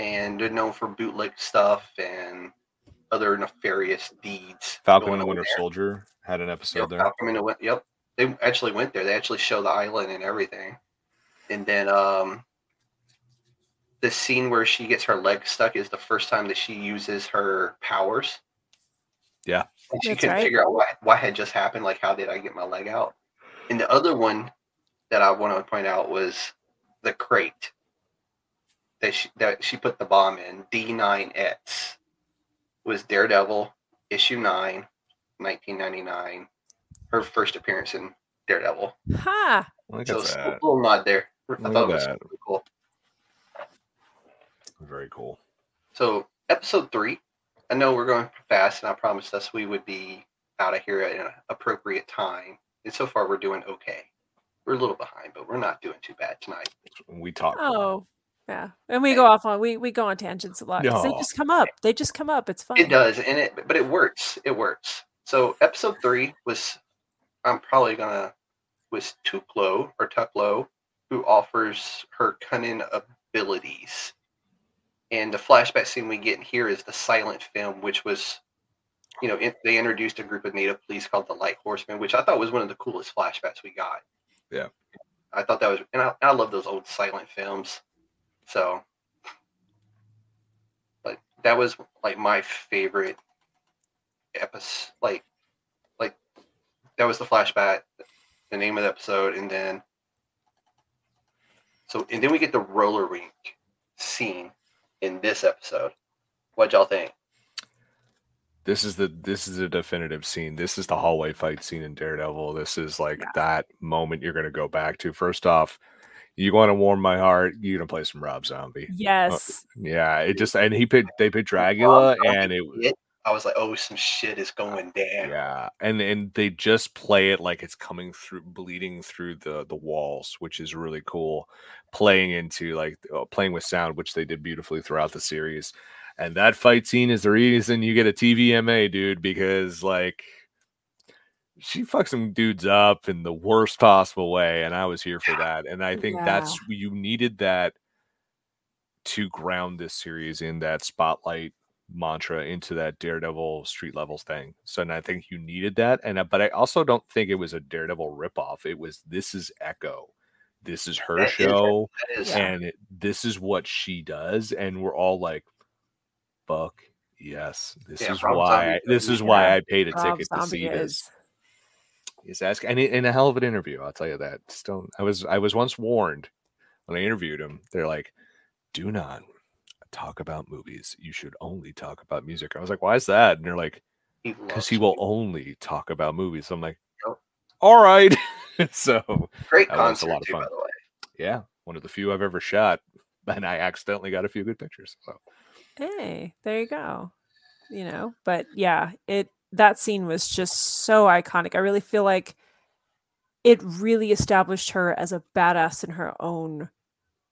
and they're known for bootleg stuff and other nefarious deeds. Falcon and the Winter there. Soldier had an episode Yep, there. Falcon and the Win- Yep, they actually went there. They actually show the island and everything, and then um, the scene where she gets her leg stuck is the first time that she uses her powers. Yeah. and she That's couldn't right. figure out what what had just happened. Like, how did I get my leg out? And the other one that I want to point out was the crate that she, that she put the bomb in. D9X was Daredevil issue 9, 1999. Her first appearance in Daredevil. Ha! Look So a little nod there. I Look thought it was that. really cool. Very cool. So episode three, I know we're going fast, and I promised us we would be out of here at an appropriate time. And so far, we're doing okay. We're a little behind, but we're not doing too bad tonight. We talk. Oh, yeah. And we go off on we we go on tangents a lot. 'cause They just come up. They just come up. It's fun. It does, and it but it works. It works. So episode three was I'm probably gonna was Tuklo or Tuklo who offers her cunning abilities. And the flashback scene we get in here is the silent film, which was, you know, it, they introduced a group of native police called the Light Horsemen, which I thought was one of the coolest flashbacks we got. Yeah. I thought that was, and I, I love those old silent films. So, but that was like my favorite episode. Like, like that was the flashback, the name of the episode, and then so and then we get the roller rink scene in this episode. What y'all think? This is the this is the definitive scene. This is the hallway fight scene in Daredevil. This is like Yeah. that moment you're gonna go back to. First off, you want to warm my heart. You're gonna play some Rob Zombie. Yes. Yeah, it just and he picked they picked Dracula and it It- I was like, oh, some shit is going down. yeah and and they just play it like it's coming through bleeding through the the walls which is really cool playing into like uh, playing with sound which they did beautifully throughout the series and that fight scene is the reason you get a tvma dude because like she fucks some dudes up in the worst possible way and i was here for that and i think that's you needed that to ground this series in that spotlight mantra into that Daredevil street levels thing. So and I think you needed that. And but I also don't think it was a Daredevil ripoff. It was this is Echo. This is her That is- show, is, Yeah. and it, this is what she does. And we're all like, "Fuck yes, this Yeah, is why. I, this is why I paid a Rob ticket to see this." Is. He's asking, and in in a hell of an interview, I'll tell you that. Just don't. I was I was once warned when I interviewed him. They're like, "Do not talk about movies. You should only talk about music." I was like, "Why is that?" And they're like, "Because loves he will only talk about movies." I'm like, Yep. "All right." *laughs* so Great that was a lot of fun. by the way. yeah, one of the few I've ever shot, and I accidentally got a few good pictures. So Hey, there you go. You know, but yeah, it that scene was just so iconic. I really feel like it really established her as a badass in her own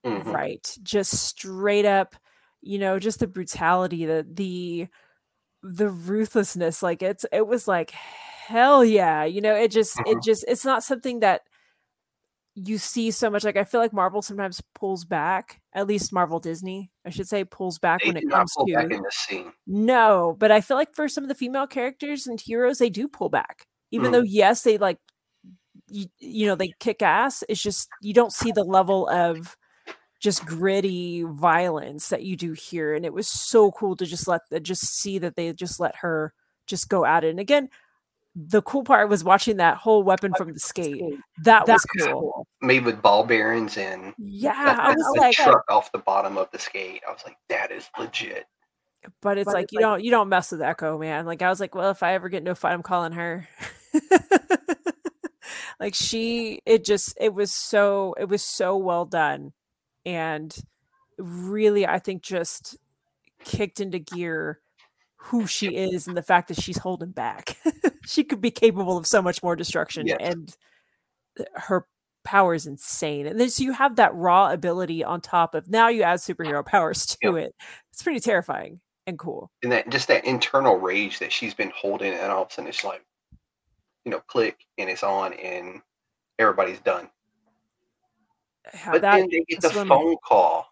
Mhm. right. Just straight up, you know, just the brutality, the the the ruthlessness. Like it's it was like hell yeah. You know, it just it Mhm. just it's not something that you see so much. Like I feel like Marvel sometimes pulls back, at least Marvel Disney, I should say, pulls back They when it comes to back in this scene. no, but I feel like for some of the female characters and heroes, they do pull back. Even Mm. though, yes, they like, you, you know, they kick ass. It's just you don't see the level of just gritty violence that you do here, and it was so cool to just let the just see that they just let her just go at it. And again, the cool part was watching that whole weapon from the skate. That was cool. Made with ball bearings and Yeah, that, I was the like, truck off the bottom of the skate. I was like, that is legit. but it's like you don't you don't mess with Echo, man. Like I was like, well, if I ever get into a fight, I'm calling her. *laughs* like she, it just it was so it was so well done, and really, I think just kicked into gear who she is and the fact that she's holding back. *laughs* she could be capable of so much more destruction, Yes. and her power is insane. And then so you have that raw ability on top of now you add superhero *laughs* powers to Yep. it. It's pretty terrifying and cool. And that just that internal rage that she's been holding, and all of a sudden it's like, you know, click and it's on, and everybody's done. How But that then they get the phone call,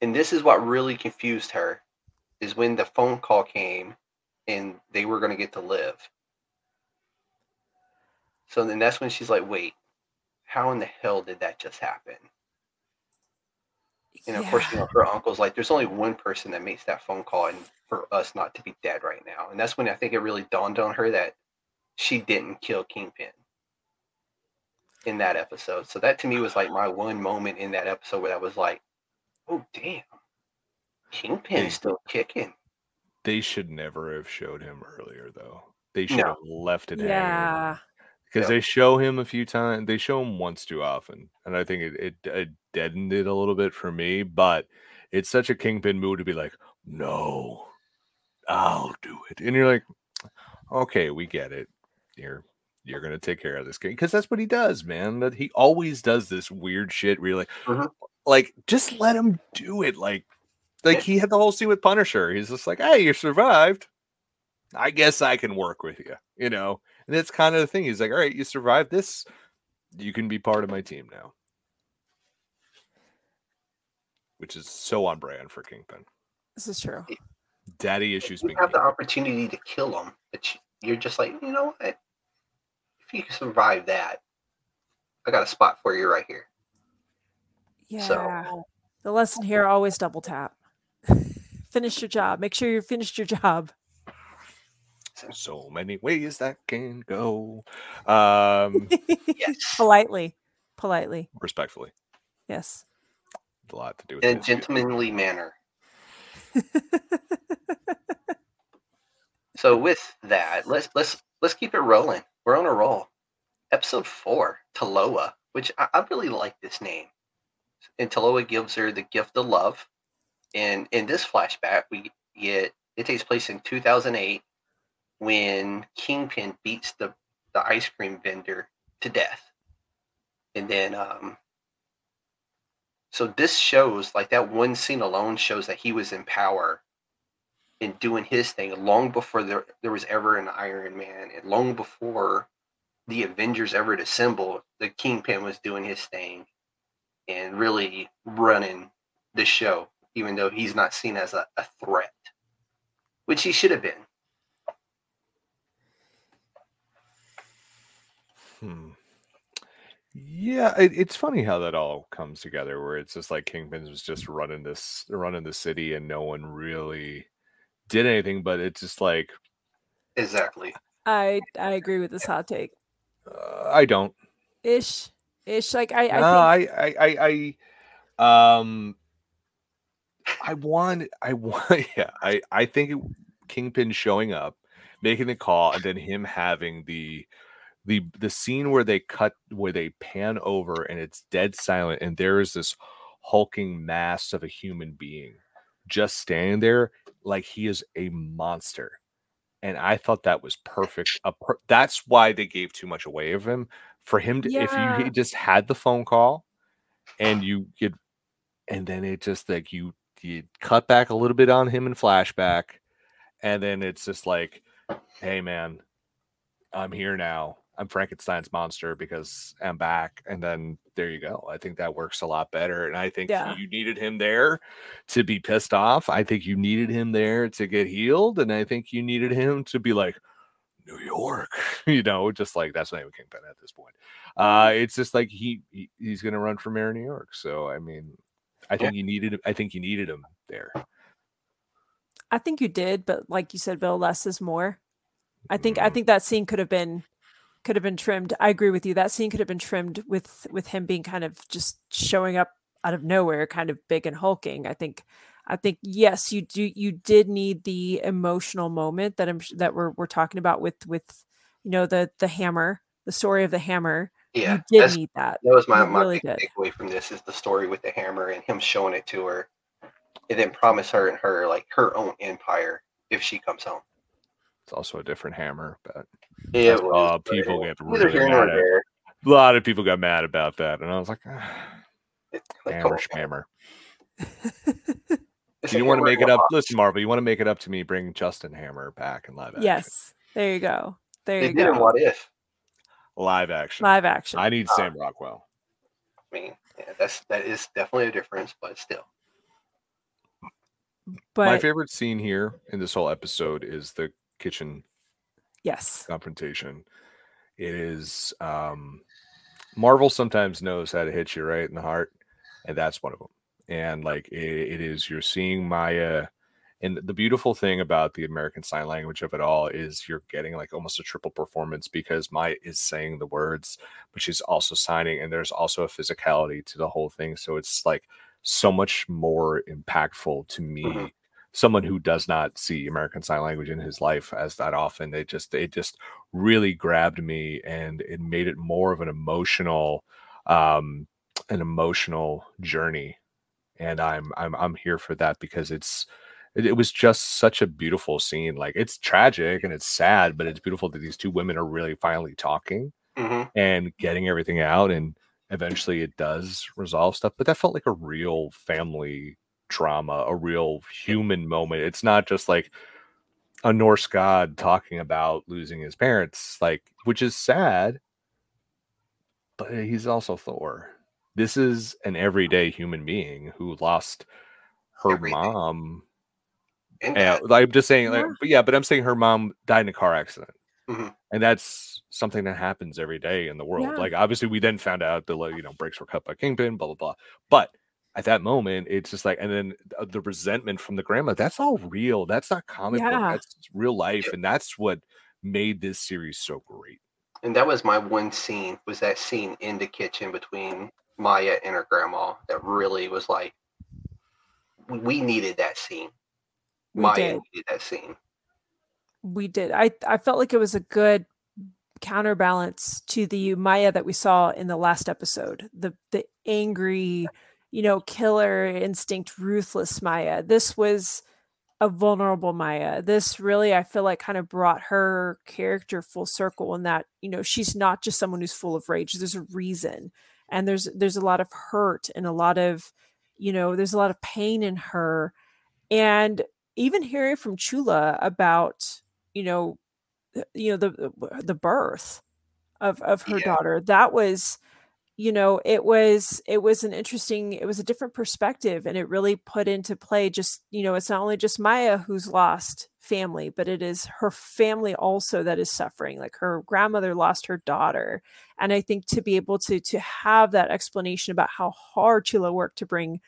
and this is what really confused her, is when the phone call came, and they were going to get to live. So then that's when she's like, "Wait, how in the hell did that just happen?" And of course, you know, her uncle's like, "There's only one person that makes that phone call, and for us not to be dead right now." And that's when I think it really dawned on her that she didn't kill Kingpin. in that episode. So that to me was like my one moment in that episode where I was like, oh damn, Kingpin's still kicking. They should never have showed him earlier, though. They should No. have left it hanging. Because Yeah. they show him a few times. They show him once too often, and I think it, it it deadened it a little bit for me. But it's such a kingpin move to be like, "No, I'll do it," and you're like, "Okay, we get it. You're you're gonna take care of this king because that's what he does, man. That he always does this weird shit. Where you're like, Mhm. like just let him do it. Like, like he had the whole scene with Punisher. He's just like, "Hey, you survived." I guess I can work with you, you know. And that's kind of the thing. He's like, all right, you survived this. You can be part of my team now. Which is so on brand for Kingpin. This is true. Daddy issues You have the opportunity to kill him, but you- you're just like, you know what? If you can survive that, I got a spot for you right here. Yeah. So- The lesson here always double tap. *laughs* Finish your job. Make sure you finished your job. So many ways that can go. Um, *laughs* Yes. politely. Politely. respectfully. Yes. A lot to do with In a this, yeah. gentlemanly manner. *laughs* So with that, let's let's let's keep it rolling. We're on a roll. Episode four, Taloa, which I, I really like this name. And Taloa gives her the gift of love. And in this flashback, we get it takes place in 2008 when Kingpin beats the the ice cream vendor to death. And then um so this shows like that one scene alone shows that he was in power and doing his thing long before there, there was ever an Iron Man and long before the Avengers ever assembled, the Kingpin was doing his thing and really running the show, even though he's not seen as a, a threat, which he should have been. Hmm. Yeah, it, it's funny how that all comes together. Where it's just like Kingpin was just running this, running the city, and no one really did anything. But it's just like Exactly. I I agree with this hot take. uh, I don't. Ish. Ish. Like I, I no, think I, I, I, I, um, I want, I want, *laughs* yeah, I, I think Kingpin showing up, making the call, and then him having the, the, the scene where they cut, where they pan over, and it's dead silent, and there is this hulking mass of a human being just standing there, like he is a monster. And I thought that was perfect. Per- that's why they gave too much away of him. For him to, if you he just had the phone call, and *sighs* you could and then it just like you you cut back a little bit on him in flashback and then it's just like hey man i'm here now i'm frankenstein's monster because i'm back and then there you go i think that works a lot better and i think Yeah. you needed him there to be pissed off i think you needed him there to get healed and i think you needed him to be like new york *laughs* you know just like that's not even kingpin at this point uh it's just like he, he he's gonna run for mayor of new york so i mean i think you needed i think you needed him there I think you did, but like you said, Bill, less is more. I think I Mm. think that scene could have been could have been trimmed. I agree with you. That scene could have been trimmed with with him being kind of just showing up out of nowhere, kind of big and hulking. I think I think yes, you do you did need the emotional moment that I'm that we're we're talking about with with you know the the hammer, the story of the hammer. Yeah. you did need that. That was my, You my really big did. takeaway from this is the story with the hammer and him showing it to her, and then promise her and her like her own empire if she comes home. It's also a different hammer but It saw was, but people get really here mad at- there. a lot of people got mad about that and i was like ah, It- *sighs* like, hammer come on, hammer you want to make it up box. listen marvel you want to make it up to me bring justin hammer back in live action Yes, there you go. There They you did go. What If. live action Live action. i need Uh, sam rockwell I mean, yeah, that's that is definitely a difference, but still. but my favorite scene here in this whole episode is the kitchen yes, confrontation. It is um Marvel sometimes knows how to hit you right in the heart, and that's one of them. And like it, it is, you're seeing Maya And the beautiful thing about the American Sign Language of it all is you're getting like almost a triple performance because Maya is saying the words, but she's also signing, and there's also a physicality to the whole thing. So it's like so much more impactful to me. Mhm. Someone who does not see American Sign Language in his life as that often, it just it just really grabbed me and it made it more of an emotional, um, an emotional journey. And I'm I'm I'm here for that because it's it, it was just such a beautiful scene. Like it's tragic and it's sad, but it's beautiful that these two women are really finally talking hmm and getting everything out and eventually it does resolve stuff but that felt like a real family drama a real human moment it's not just like a norse god talking about losing his parents like which is sad but he's also thor this is an everyday human being who lost her Everything. mom And yeah, I'm just saying, like, Yeah. but yeah, but I'm saying her mom died in a car accident, Mhm. and that's something that happens every day in the world. Yeah. Like, obviously, we then found out that like, you know breaks were cut by Kingpin, blah blah blah. But at that moment, it's just like, and then uh, the resentment from the grandma. That's all real. That's not comic book. That's real life, and that's what made this series so great. and that was my one scene was that scene in the kitchen between Maya and her grandma that really was like we- we needed that scene. We Maya did. needed that scene. we did. I I felt like it was a good counterbalance to the Maya that we saw in the last episode. The the angry, you know, killer instinct, ruthless Maya. This was a vulnerable Maya. This really I feel like kind of brought her character full circle in that, you know, she's not just someone who's full of rage. There's a reason. And there's there's a lot of hurt and a lot of, you know, there's a lot of pain in her. And even hearing from Chula about you know you know the the- birth of of her Yeah. daughter that was you know it was it was an interesting it was a different perspective and it really put into play just you know it's not only just Maya who's lost family but it is her family also that is suffering like her grandmother lost her daughter and i think to be able to to have that explanation about how hard Chula worked to bring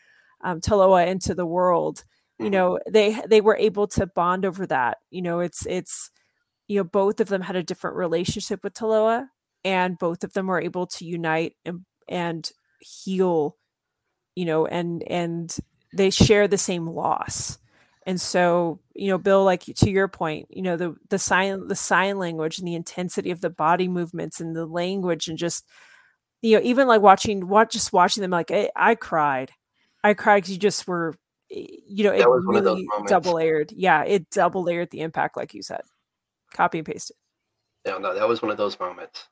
um, Taloa into the world you Mhm. know they they were able to bond over that you know it's it's you know both of them had a different relationship with Taloa and both of them are able to unite and and heal you know and and they share the same loss. And so you know bill like to your point you know the the sign the sign language and the intensity of the body movements and the language and just you know even like watching what just watching them like I, I cried. I cried because you just were you know it was one of those really double layered yeah it double layered the impact like you said. Copy and paste it No, no, that was one of those moments.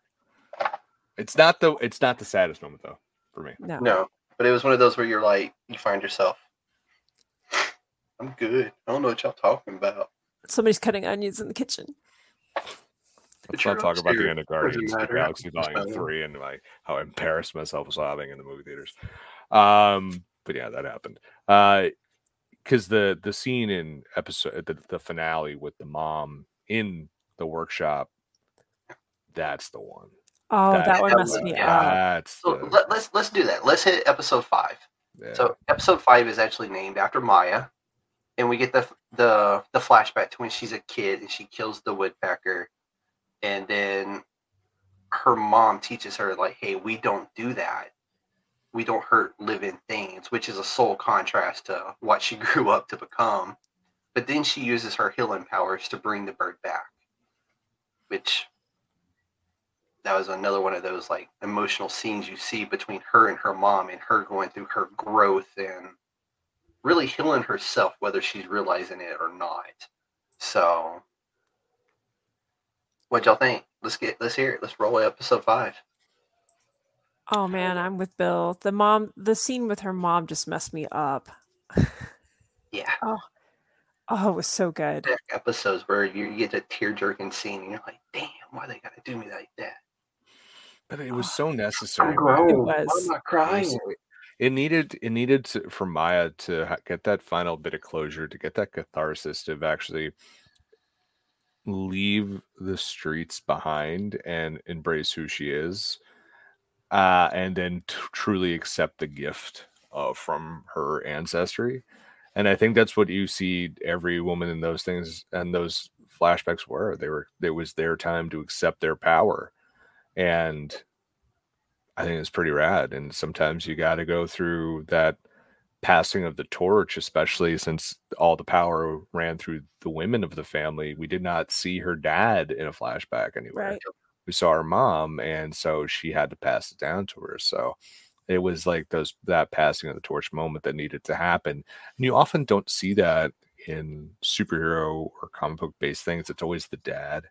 It's not the it's not the saddest moment though for me. no No, but it was one of those where you're like, you find yourself, *sighs* I'm good. I don't know what y'all talking about. somebody's cutting onions in the kitchen Let's not talk about the end of Doesn't Guardians of the. Galaxy Volume. Three and like how embarrassed myself sobbing in the movie theaters. Um, but yeah, that happened. Uh, because the the scene in episode the, the finale with the mom in the workshop, that's the one. Oh That- that, one must messed one, me yeah. up So let, let's let's do that. Let's hit episode five. yeah. So episode five is actually named after Maya, and we get the the the flashback to when she's a kid and she kills the woodpecker, and then her mom teaches her like, "Hey, we don't do that. We don't hurt living things," which is a soul contrast to what she *laughs* grew up to become. But then she uses her healing powers to bring the bird back, which that was another one of those like emotional scenes you see between her and her mom and her going through her growth and really healing herself whether she's realizing it or not. So what y'all think? Let's get let's hear it. Let's roll episode five. Oh man i'm with bill. The mom the scene with her mom just messed me up. *laughs* Yeah. Oh oh it was so good. Episodes where you, you get a tear jerking scene and you're like damn why they gotta do me like that but it was so necessary. i'm It was. i'm not crying it needed it needed to, for Maya to get that final bit of closure, to get that catharsis, to actually leave the streets behind and embrace who she is, uh, and then t- truly accept the gift uh, from her ancestry. and I think that's what you see every woman in those things and those flashbacks were. They were it was their time to accept their power, and I think it's pretty rad. And sometimes you got to go through that passing of the torch, especially since all the power ran through the women of the family. We did not see her dad in a flashback anywhere. Right. We saw her mom, and so she had to pass it down to her. So it was like those that passing of the torch moment that needed to happen. And you often don't see that in superhero or comic book based things. It's always the dad,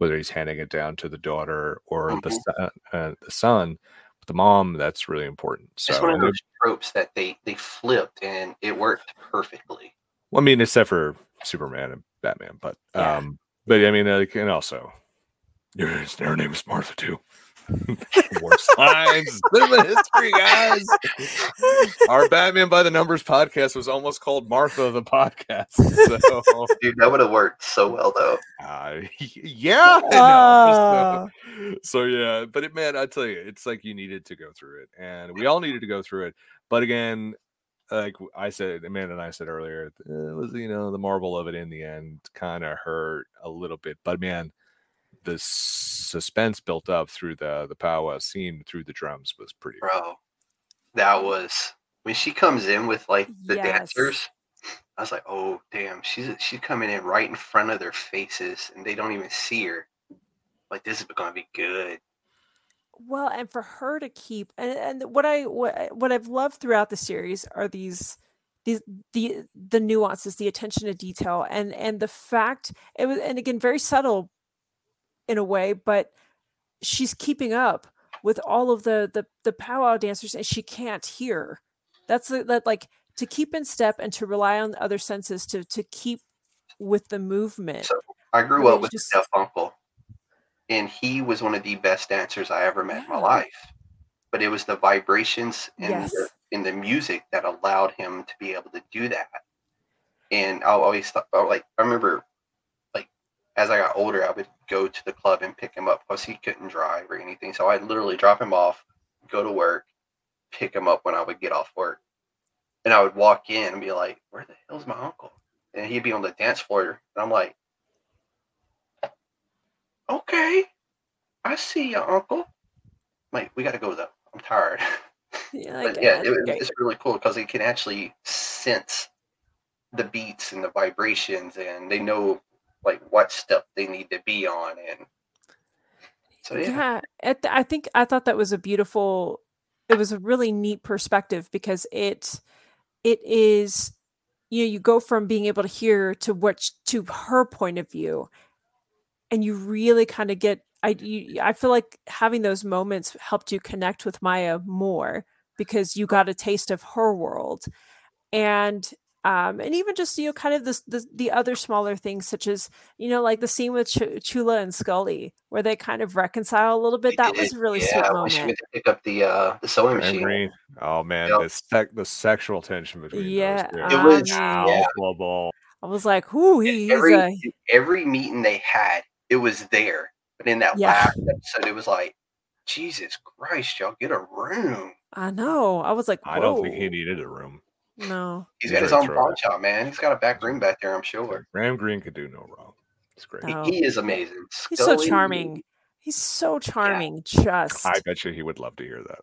whether he's handing it down to the daughter or the Mhm. son. Uh, the son. But the mom, that's really important. So it's one of those tropes that they they flipped and it worked perfectly. Well, I mean, except for Superman and Batman, but Yeah. um, but I mean, like, and also, your *laughs* her name is Martha too. More signs, cinema history, guys. Our Batman by the Numbers podcast was almost called Martha the podcast. So, Dude, that would have worked so well though. uh, *laughs* yeah, I know. Ah. So, so yeah, but it, man, I tell you, it's like you needed to go through it, and we all needed to go through it. But again, like I said, Amanda and I said earlier, it was you know the marble of it in the end kind of hurt a little bit. But man, the suspense built up through the the powwow scene through the drums was pretty. Bro. That was when she comes in with like the Yes. dancers. I was like, oh damn, she's she's coming in right in front of their faces and they don't even see her. Like this is gonna be good. Well, and for her to keep and, and what I what, I- what I've loved throughout the series are these these the the nuances, the attention to detail, and and the fact it was and again very subtle in a way, but she's keeping up with all of the the the powwow dancers, and she can't hear. That's the, that like to keep in step and to rely on other senses to to keep with the movement. So I grew mean, up with just- a deaf uncle, and he was one of the best dancers I ever met in my life. But it was the vibrations and Yes. the, in the music that allowed him to be able to do that. And I always thought, like, I remember, as I got older, I would go to the club and pick him up because he couldn't drive or anything. So I'd literally drop him off, go to work, pick him up when I would get off work. And I would walk in and be like, where the hell's my uncle? And he'd be on the dance floor. And I'm like, okay, I see you, uncle. Like, we got to go though. I'm tired. *laughs* Yeah, but yeah, it, okay. it's really cool because they can actually sense the beats and the vibrations, and they know like what step they need to be on. And so yeah, yeah i think i thought that was a beautiful it was a really neat perspective because it it is you know you go from being able to hear to what to her point of view and you really kind of get i you, i feel like having those moments helped you connect with maya more because you got a taste of her world and um and even just you know kind of this the, the other smaller things such as you know like the scene with Ch- chula and Skully where they kind of reconcile a little bit that was a really yeah, sweet when she moment pick up the uh the sewing machine. Green. Oh man, Yep. the sec- the sexual tension between Yeah, those two. It was- I yeah. palpable. i was like whoo he, every a every meeting they had, it was there. But in that Yeah. last episode, it was like, Jesus Christ, y'all get a room. i know i was like I don't think he needed a room. No He's He's got his own pawn shop, man. He's got a back room back there, I'm sure. Graham Greene could do no wrong. It's great. No. He, he is amazing. he's so charming he's so charming just I bet you he would love to hear that.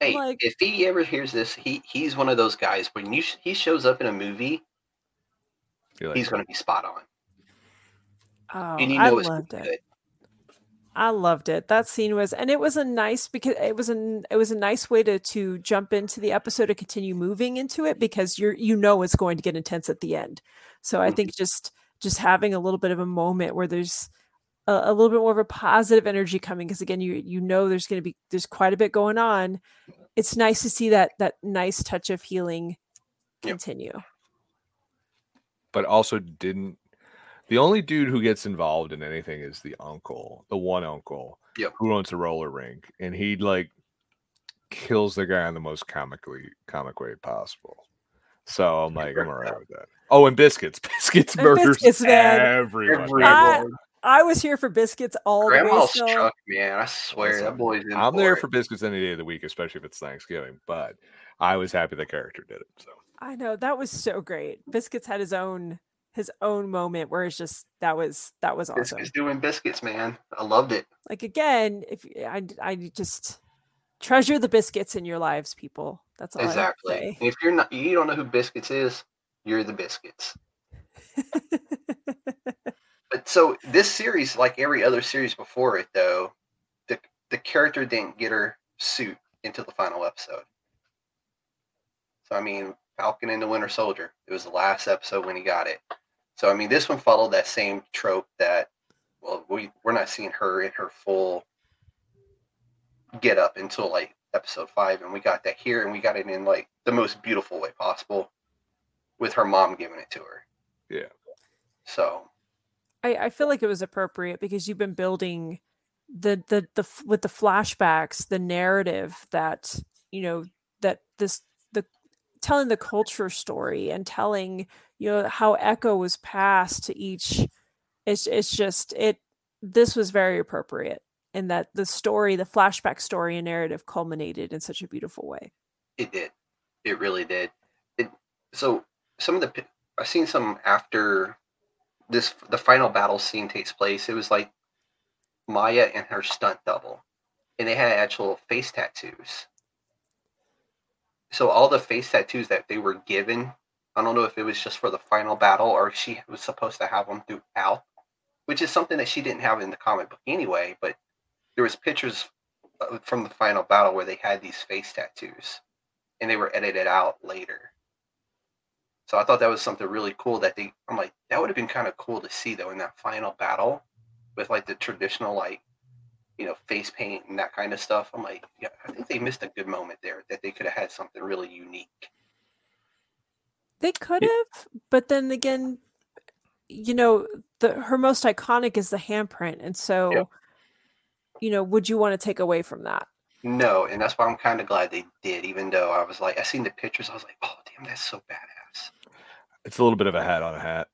Hey, Like- if he ever hears this, he he's one of those guys when you he shows up in a movie, like, he's going to be spot on, oh and you i it's loved it good. I loved it. That scene was, and it was a nice because it was a it was a nice way to to jump into the episode to continue moving into it because you're you know it's going to get intense at the end. So I Mhm. think just just having a little bit of a moment where there's a, a little bit more of a positive energy coming because again you you know there's going to be there's quite a bit going on. It's nice to see that that nice touch of healing Yep. continue. but also didn't. The only dude who gets involved in anything is the uncle, the one uncle Yep. who owns a roller rink, and he like kills the guy in the most comically comic way possible. So I'm like, I'm alright with that. Oh, and biscuits, *laughs* biscuits And murders Biscuits, everyone. Everyone. I- I was here for biscuits all the way. Grandma's Still. truck, man. I swear Listen, that boy's in I'm there it. for biscuits any day of the week, especially if it's Thanksgiving. But I was happy the character did it. So I know that was so great. Biscuits had his own his own moment where it's just that was that was awesome. Biscuits doing biscuits, man. I loved it. Like again, if I I just treasure the biscuits in your lives, people. That's all exactly. If you're not, you don't know who biscuits is. You're the biscuits. *laughs* but so this series, like every other series before it, though, the the character didn't get her suit until the final episode. So I mean, Falcon and the Winter Soldier. It was the last episode when he got it. So I mean, this one followed that same trope that well, we we're not seeing her in her full get up until like episode five, and we got that here, and we got it in like the most beautiful way possible, with her mom giving it to her. Yeah. So. I I feel like it was appropriate because you've been building the the the with the flashbacks, the narrative that you know that this the telling the culture story and telling you know how Echo was passed to each. It's it's just it. This was very appropriate in that the story, the flashback story and narrative culminated in such a beautiful way. It did. It really did. It so some of the I've seen some after this the final battle scene takes place. It was like Maya and her stunt double, and they had actual face tattoos. So all the face tattoos that they were given, I don't know if it was just for the final battle or if she was supposed to have them throughout, which is something that she didn't have in the comic book anyway. But there was pictures uh, from the final battle where they had these face tattoos and they were edited out later so i thought that was something really cool that they i'm like that would have been kind of cool to see though in that final battle with like the traditional like you know face paint and that kind of stuff i'm like yeah i think they missed a good moment there that they could have had something really unique they could have but then again you know the her most iconic is the handprint and so yep you know, would you want to take away from that? No, and that's why I'm kind of glad they did, even though I was like, I seen the pictures, I was like, oh, damn, that's so badass. It's a little bit of a hat on a hat.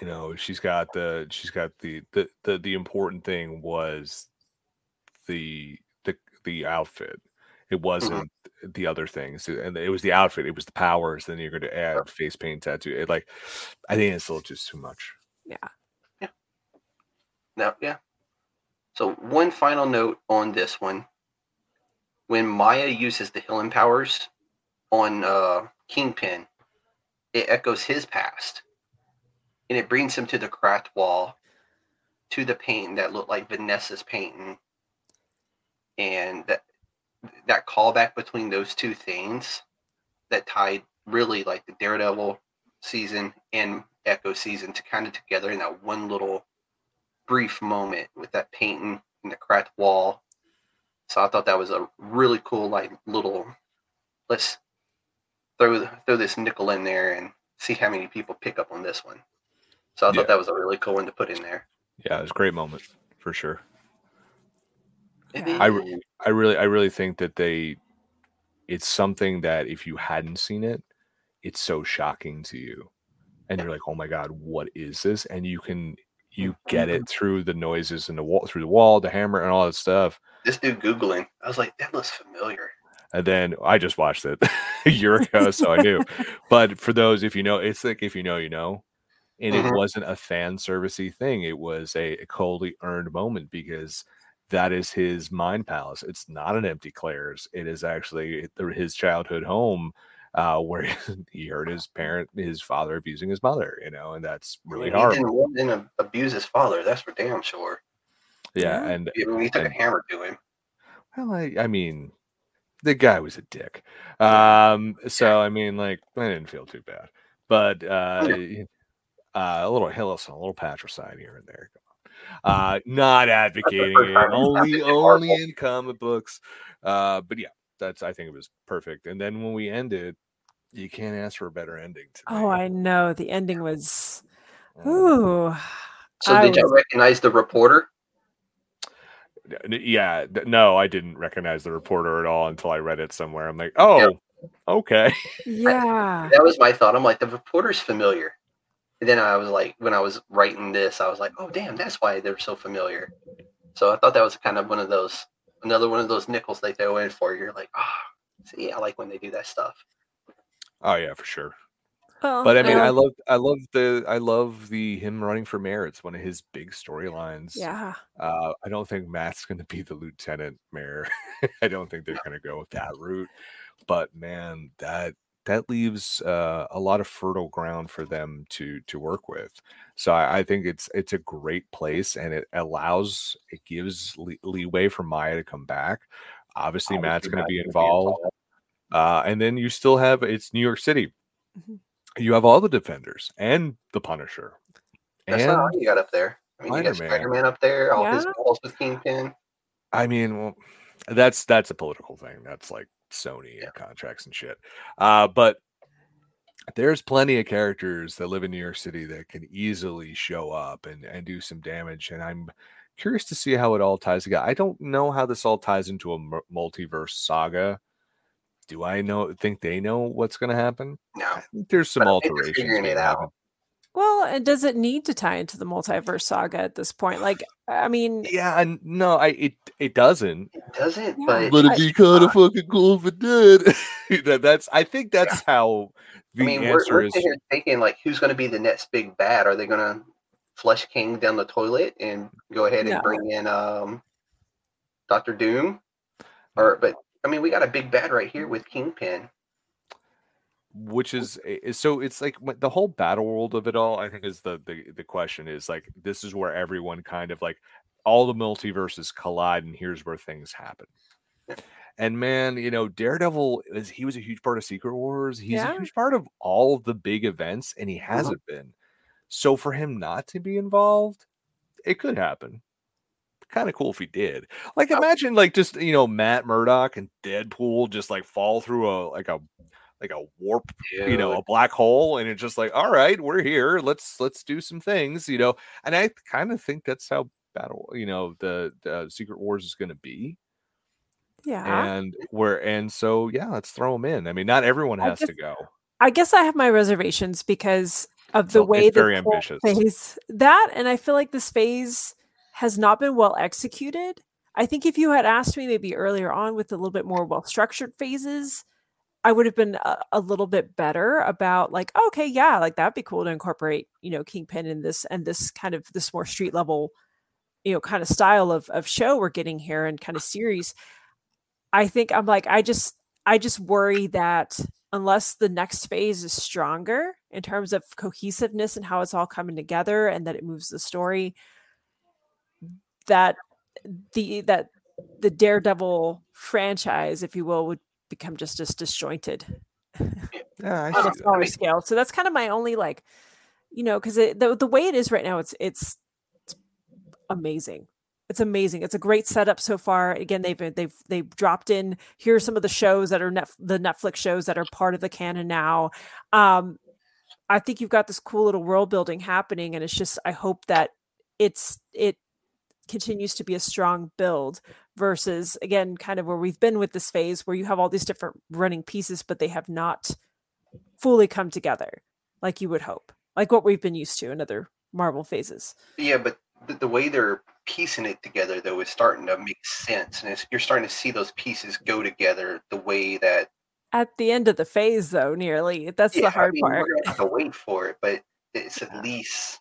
You know, she's got the, she's got the, the, the, the important thing was the, the, the outfit. It mm-hmm. wasn't mm-hmm. the other things, and it was the outfit. It was the powers. Then you're going to add sure. face paint tattoo. It, like, I think it's a little just too much. Yeah. Yeah. Now, Yeah. So one final note on this one. When Maya uses the healing powers on uh, Kingpin, it echoes his past. And it brings him to the cracked wall, to the painting that looked like Vanessa's painting. And that that callback between those two things that tied really like the Daredevil season and Echo season to kind of together in that one little brief moment with that painting in the cracked wall. So I thought that was a really cool, like little. Let's throw throw this nickel in there and see how many people pick up on this one. So I thought yeah. that was a really cool one to put in there. Yeah, it was a great moment for sure. I, I really I really think that they it's something that if you hadn't seen it, it's so shocking to you. And you're like, oh my God, what is this? And you can you get it through the noises and the wall through the wall, the hammer, and all that stuff. This dude googling, I was like, that looks familiar. And then I just watched it *laughs* a year ago, so I knew. *laughs* but for those, if you know, it's like if you know, you know. And mm-hmm. it wasn't a fan servicey thing. It was a, a coldly earned moment because that is his mind palace. It's not an empty Claire's. It is actually his childhood home uh, where *laughs* he heard his parent, his father abusing his mother, you know, and that's really hard. He didn't, didn't, abuse his father. That's for damn sure. Yeah, and he, he took and, a hammer to him. Well, I, I mean, the guy was a dick. Um, so I mean, like, I didn't feel too bad, but uh, uh a little Hillis, a little patricide here and there. Uh, not advocating it, only *laughs* only in comic books. Uh, but yeah, that's I think it was perfect. And then when we ended, you can't ask for a better ending. Oh, I know the ending was. Ooh. So I did was... you recognize the reporter? Yeah, no, I didn't recognize the reporter at all until I read it somewhere. I'm like, oh, yeah. okay. Yeah, that was my thought. I'm like, the reporter's familiar. And then I was like, when I was writing this, I was like, oh, damn, that's why they're so familiar. So I thought that was kind of one of those another one of those nickels they throw in for you. You're like, ah, oh, see, I like when they do that stuff. Oh yeah, for sure. Well, But I mean, yeah. I love, I love the, I love the him running for mayor. It's one of his big storylines. yeah. Uh, I don't think Matt's going to be the lieutenant mayor. *laughs* I don't think they're going to go with that route. But man, that that leaves uh, a lot of fertile ground for them to to work with. So I, I think it's it's a great place, and it allows it gives le- leeway for Maya to come back. Obviously, Matt's going to be involved, uh, and then you still have it's New York City. Mhm. You have all the defenders and the Punisher. That's and not all you got up there. I mean, you got Spider-Man. Up there, all his Yeah. balls with Kingpin. I mean, well, that's that's a political thing. That's like Sony Yeah. and contracts and shit. Uh, but there's plenty of characters that live in New York City that can easily show up and and do some damage. And I'm curious to see how it all ties together. I don't know how this all ties into a multiverse saga. Do I know? Think they know what's going to happen? No, I think there's some But I think they're alterations. figuring it out. happened. Well, and does it need to tie into the multiverse saga at this point? Like, I mean, Yeah, and no, I it it doesn't. it doesn't. Yeah. But But it'd be kind of fucking cool if it did. *laughs* that, that's I think that's how the I mean, we're, we're is. sitting thinking like, who's going to be the next big bad? Are they going to flush King down the toilet and go ahead and No. bring in um, Doctor Doom? Or, but I mean, we got a big bad right here with Kingpin. Which is, is so it's like the whole battle world of it all i think is the, the the question is like this is where everyone kind of like all the multiverses collide and here's where things happen. And man you know daredevil is he was a huge part of secret wars he's Yeah. a huge part of all of the big events and he uh-huh. hasn't been. So for him not to be involved it could happen. Kind of cool if he did. Like oh. imagine like just you know matt murdock and deadpool just like fall through a like a like a warp you know a black hole and it's just like all right we're here let's let's do some things you know and i kind of think that's how battle you know the, the secret wars is going to be yeah. and where and so yeah let's throw them in i mean not everyone has to go I guess I have my reservations because of the So, way very ambitious. phase that, and I feel like this phase has not been well executed. I think if you had asked me maybe earlier on with a little bit more well structured phases, I would have been a, a little bit better about like, okay, yeah, like that'd be cool to incorporate, you know, Kingpin in this and this kind of this more street level, you know, kind of style of of show we're getting here and kind of series. I think I'm like, I just I just worry that unless the next phase is stronger in terms of cohesiveness and how it's all coming together and that it moves the story, that the that the Daredevil franchise, if you will, would become just as disjointed yeah *laughs* on see a that. smaller scale. So that's kind of my only like, you know, because the the way it is right now, it's it's, it's amazing. It's amazing. It's a great setup so far. Again, they've they've they've dropped in. Here are some of the shows that are net, the Netflix shows that are part of the canon now. Um, I think you've got this cool little world building happening, and it's just I hope that it's it continues to be a strong build versus again kind of where we've been with this phase where you have all these different running pieces but they have not fully come together like you would hope like what we've been used to in other marvel phases Yeah, but the, way they're piecing it together, though, is starting to make sense. And it's, you're starting to see those pieces go together the way that. at the end of the phase though nearly that's yeah, the hard I mean, part We're to have to wait for it, but it's Yeah. at *laughs* least.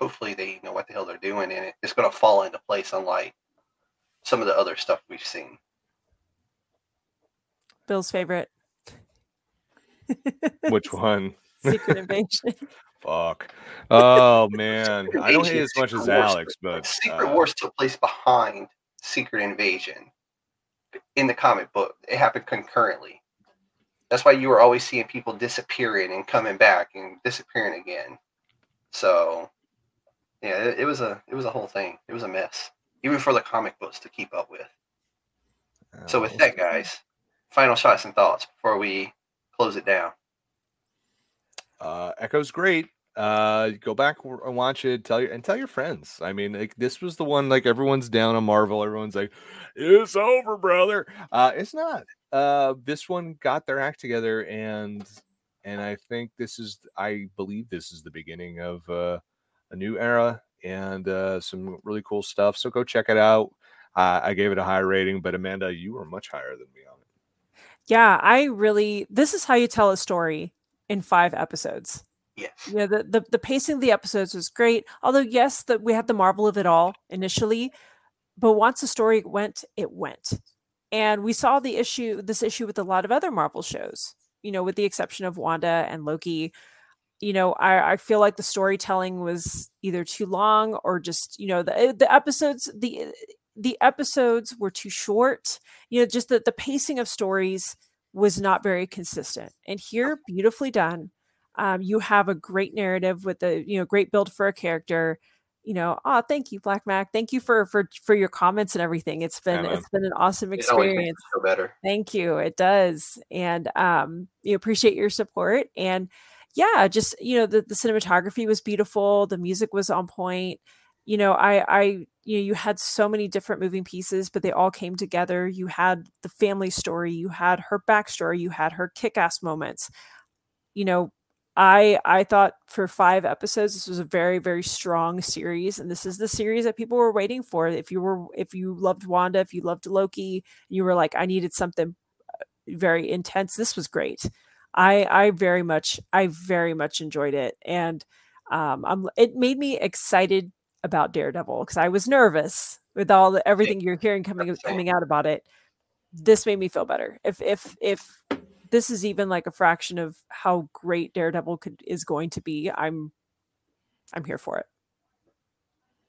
Hopefully, they know what the hell they're doing, and it, it's going to fall into place, unlike some of the other stuff we've seen. bill's favorite *laughs* which one secret *laughs* invasion fuck oh man Secret i don't hate as much Secret as Wars, alex but Secret uh, Wars took place behind Secret Invasion in the comic book. It happened concurrently. That's why you were always seeing people disappearing and coming back and disappearing again. So, yeah, it, it was a it was a whole thing. It was a mess, even for the comic books to keep up with. So, uh, with that, guys, final shots and thoughts before we close it down. uh echo's great. Uh go back and watch it. Tell your and tell your friends. I mean like this was the one like everyone's down on marvel. Everyone's like it's over brother. Uh it's not. Uh this one got their act together and and i think this is i believe this is the beginning of uh a new era and uh some really cool stuff so go check it out uh, i gave it a high rating but amanda you were much higher than me on it yeah i really this is how you tell a story in five episodes. Yeah. You know, the, the the pacing of the episodes was great. Although, yes, that we had the marvel of it all initially, but once the story went, it went. And we saw the issue, this issue with a lot of other Marvel shows, you know, with the exception of Wanda and Loki. You know, I, I feel like the storytelling was either too long or just, you know, the the episodes, the the episodes were too short. You know, just the, the pacing of stories was not very consistent. And here, beautifully done. Um, you have a great narrative with a you know great build for a character you know, oh, thank you, Black Mac. Thank you for for for your comments and everything. It's been Yeah, it's been an awesome It experience. feel better. Thank you. It does. And um you appreciate your support and yeah, just you know the, the cinematography was beautiful, the music was on point. You know, I I you know you had so many different moving pieces, but they all came together. You had the family story, you had her backstory, you had her kick-ass moments. You know, I I thought for five episodes this was a very very strong series, and this is the series that people were waiting for. If you were if you loved Wanda, if you loved Loki, you were like, I needed something uh, very intense. This was great. I I very much I very much enjoyed it, and um, I'm it made me excited about Daredevil because I was nervous with all the everything you're hearing coming coming out about it. This made me feel better. If if if this is even like a fraction of how great Daredevil could is going to be, I'm I'm here for it.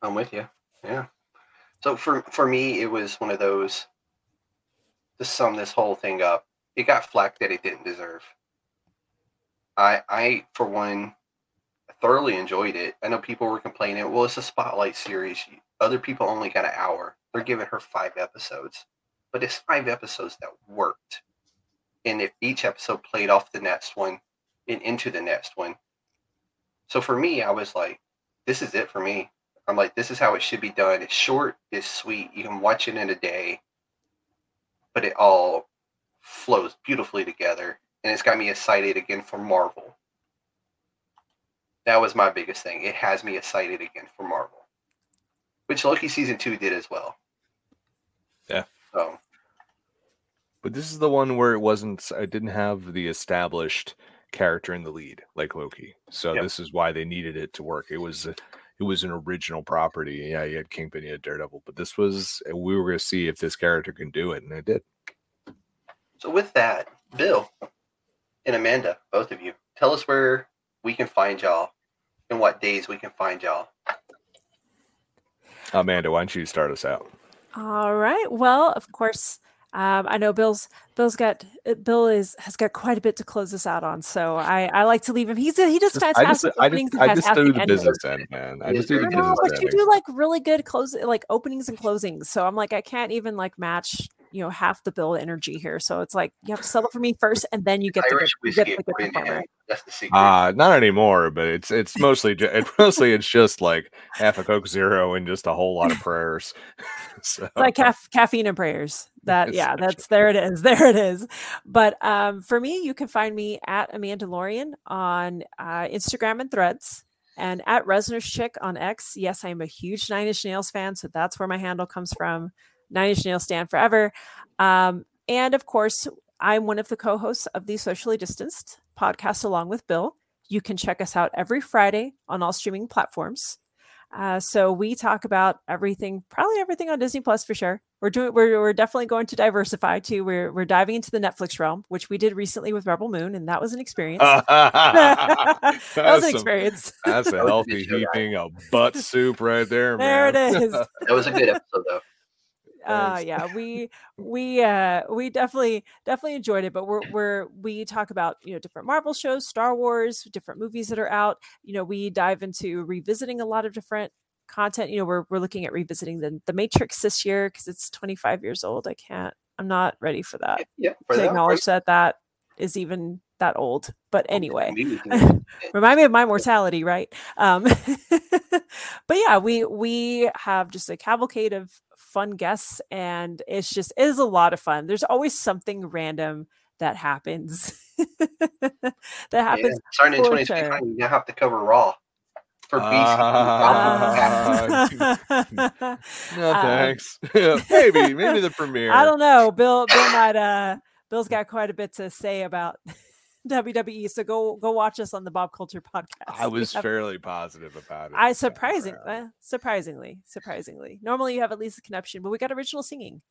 I'm with you. Yeah. So for for me, it was one of those. To sum this whole thing up, it got flack that it didn't deserve. I I for one thoroughly enjoyed it. I know people were complaining. Well, it's a spotlight series. Other people only got an hour. They're giving her five episodes, but it's five episodes that worked. And if each episode played off the next one and into the next one. So for me, I was like, this is it for me. I'm like, this is how it should be done. It's short, it's sweet. You can watch it in a day, but it all flows beautifully together. And it's got me excited again for Marvel. That was my biggest thing. It has me excited again for Marvel, which Loki season two did as well. Yeah. So But this is the one where it wasn't. I didn't have the established character in the lead like Loki, so Yep. this is why they needed it to work. It was it was an original property. Yeah, you had Kingpin, you had Daredevil, but this was we were going to see if this character can do it, and it did. So with that, Bill and Amanda, both of you, tell us where we can find y'all and what days we can find y'all. Amanda, why don't you start us out? All right. Well, of course, um, I know Bill's Bill's got uh, Bill is has got quite a bit to close us out on, so I I like to leave him. He's a, he does Just- I just, I just, I just do the business end, man. I just do the I I business but you do like really good close like openings and closings. So I'm like, I can't even like match, you know, half the Bill energy here. So it's like you have to settle for me first, and then you get the good, Irish you get whiskey the good according to performer. That's the secret. Uh not anymore, but it's it's mostly ju- it, mostly it's just like half a Coke Zero and just a whole lot of prayers. *laughs* so like caf- caffeine and prayers. That yeah, that's there it is. *laughs* There it is. But um, for me, you can find me at Amanda Lorian on uh, Instagram and Threads, and at Reznor's Chick on X. Yes, I am a huge Nine Inch Nails fan, so that's where my handle comes from. Nine Inch Nails stand forever. Um, and of course, I'm one of the co-hosts of the Socially Distanced podcast, along with Bill. You can check us out every Friday on all streaming platforms. Uh, so we talk about everything, probably everything on Disney Plus for sure. We're doing, we're, we're definitely going to diversify too. We're we're diving into the Netflix realm, which we did recently with Rebel Moon, and that was an experience. *laughs* *laughs* that was That's an some- experience. That's a That was a healthy good show, guys. heaping of butt soup right there, There it is. That was a good episode, though. Uh yeah *laughs* we we uh we definitely definitely enjoyed it but we're we're we talk about you know different marvel shows star wars different movies that are out you know we dive into revisiting a lot of different content you know we're, we're looking at revisiting the, the matrix this year because it's 25 years old i can't i'm not ready for that Yeah, for to that, acknowledge that that is even that old but anyway *laughs* remind me of my mortality right um *laughs* but yeah we we have just a cavalcade of fun guests and it's just it is a lot of fun there's always something random that happens *laughs* that Yeah, happens starting in for 2025, sure. you now have to cover Raw for BC. Ah. Uh, No Um, thanks. maybe, maybe the premiere. i don't know bill bill might uh bill's got quite a bit to say about WWE. So go go watch us on the Bob Culture podcast. I was *laughs* Yeah. fairly positive about it. I this time surprising, uh, surprisingly, surprisingly. Normally you have at least a connection, but we got original singing.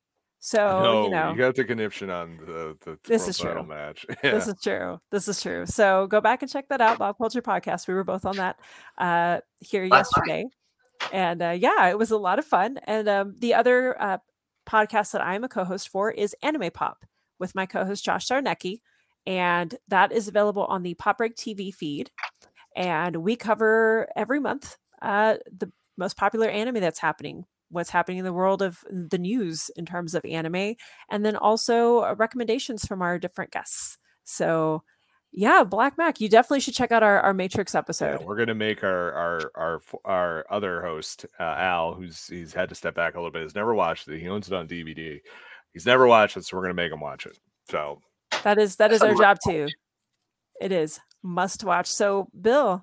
So no, you know, you got the connection on the the This is true. match. *laughs* this is true. This is true. So go back and check that out, Bob Culture Podcast. We were both on that uh, here yesterday, and uh, yeah, it was a lot of fun. And um, the other uh, podcast that I am a co-host for is Anime Pop with my co-host Josh Sarnecki, and that is available on the Pop Break TV feed. And we cover every month uh, the most popular anime that's happening. What's happening in the world of the news in terms of anime, and then also uh, recommendations from our different guests. So, yeah, Black Mac, you definitely should check out our, our Matrix Yeah, episode. we're gonna make our our our our other host uh, Al, who's he's had to step back a little bit. Has never watched it. He owns it on DVD. He's never watched it, so we're gonna make him watch it. So That is that is our job too. It is must watch. So, Bill,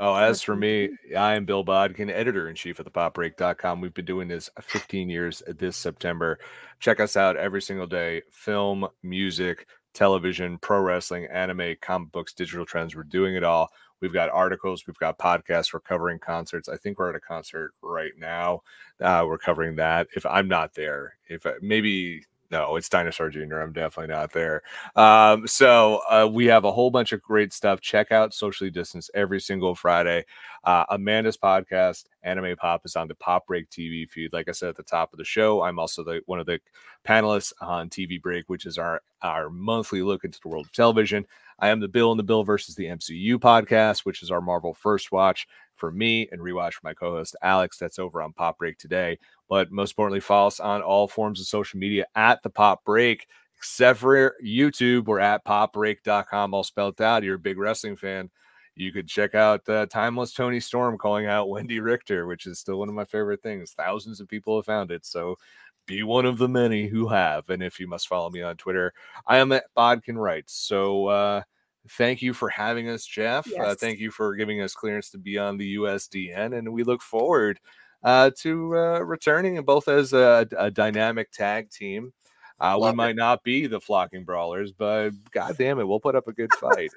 Oh, as for me, I am Bill Bodkin, editor in chief of the popbreak.com. We've been doing this 15 years this September. Check us out every single day film, music, television, pro wrestling, anime, comic books, digital trends. We're doing it all. We've got articles, we've got podcasts, we're covering concerts. I think we're at a concert right now. Uh, we're covering that. If I'm not there, if I- maybe no, it's Dinosaur Jr. I'm definitely not there. Um, so uh, we have a whole bunch of great stuff. Check out Socially Distance every single Friday. Uh, Amanda's podcast, Anime Pop, is on the Pop Break TV feed. Like I said at the top of the show, I'm also the one of the panelists on TV Break, which is our our monthly look into the world of television. I am the Bill and the Bill versus the MCU podcast, which is our Marvel First Watch for me and rewatch for my co-host Alex. That's over on Pop Break today. But most importantly, follow us on all forms of social media at the Pop Break except for YouTube. We're at popbreak.com, all spelled out. You're a big wrestling fan. You could check out uh, Timeless Toni Storm calling out *laughs* Wendi Richter, which is still one of my favorite things. Thousands of people have found it. So be one of the many who have. And if you must follow me on Twitter, I am at Bodkin Writes. So uh, thank you for having us, Jeff. Uh, thank you for giving us clearance to be on the USDN. And we look forward uh, to uh, returning and both as a, a dynamic tag team. Uh, we it. might not be the flocking brawlers, but god *laughs* damn it, we'll put up a good fight.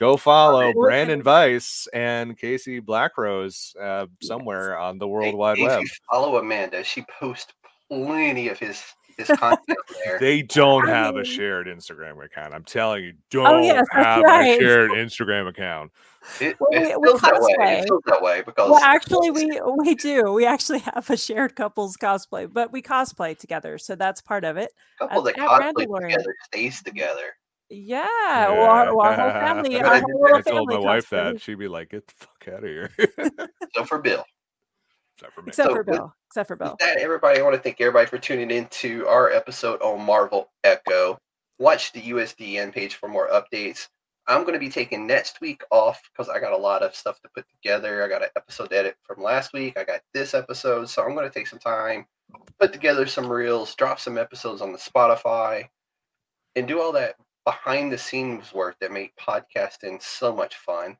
Go follow. Brandon Weiss and Casey Blackrose uh, somewhere on the World Hey, Wide if Web. you follow Amanda. She posts plenty of his his content there. They don't I have a shared Instagram account. I'm telling you, oh, don't Oh, yes, have right. a shared Instagram account. It, Well, it we- we that way. cosplay. It feels that way because well, actually, we *laughs* we do. We actually have a shared couples cosplay, but we cosplay together, so that's part of it. Uh, couple that cosplay together stays together. Yeah, well, our, well, our whole *laughs* family, our I whole I told my wife cosplays. that she'd be like, "Get the fuck out of here." So for Bill, Except for me. Except So for with- Bill. Except for Bill. that, everybody, I want to thank everybody for tuning in to our episode on Marvel Echo. Watch the USDN page for more updates. I'm going to be taking next week off because I got a lot of stuff to put together. I got an episode edit from last week. I got this episode, so I'm going to take some time, put together some reels, drop some episodes on the Spotify, and do all that behind the scenes work that make podcasting so much fun.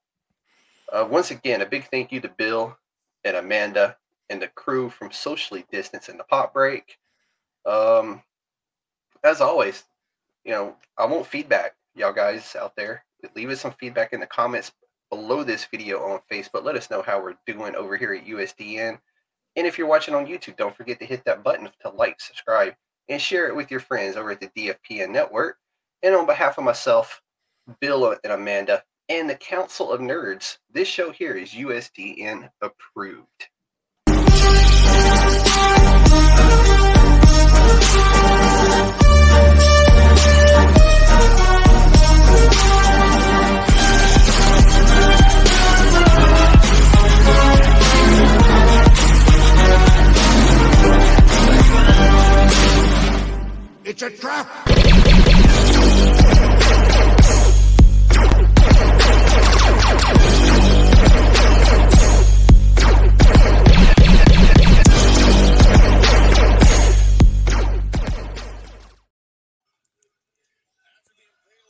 Uh, once again, a big thank you to Bill and Amanda and the crew from Socially Distance and the Pop Break. Um, as always, you know, I want feedback, y'all guys out there. Leave us some feedback in the comments below this video on Facebook. Let us know how we're doing over here at USDN. And if you're watching on YouTube, don't forget to hit that button to like, subscribe, and share it with your friends over at the DFPN network. And on behalf of myself, Bill and Amanda, and the Council of Nerds, this show here is USDN approved. It's a trap!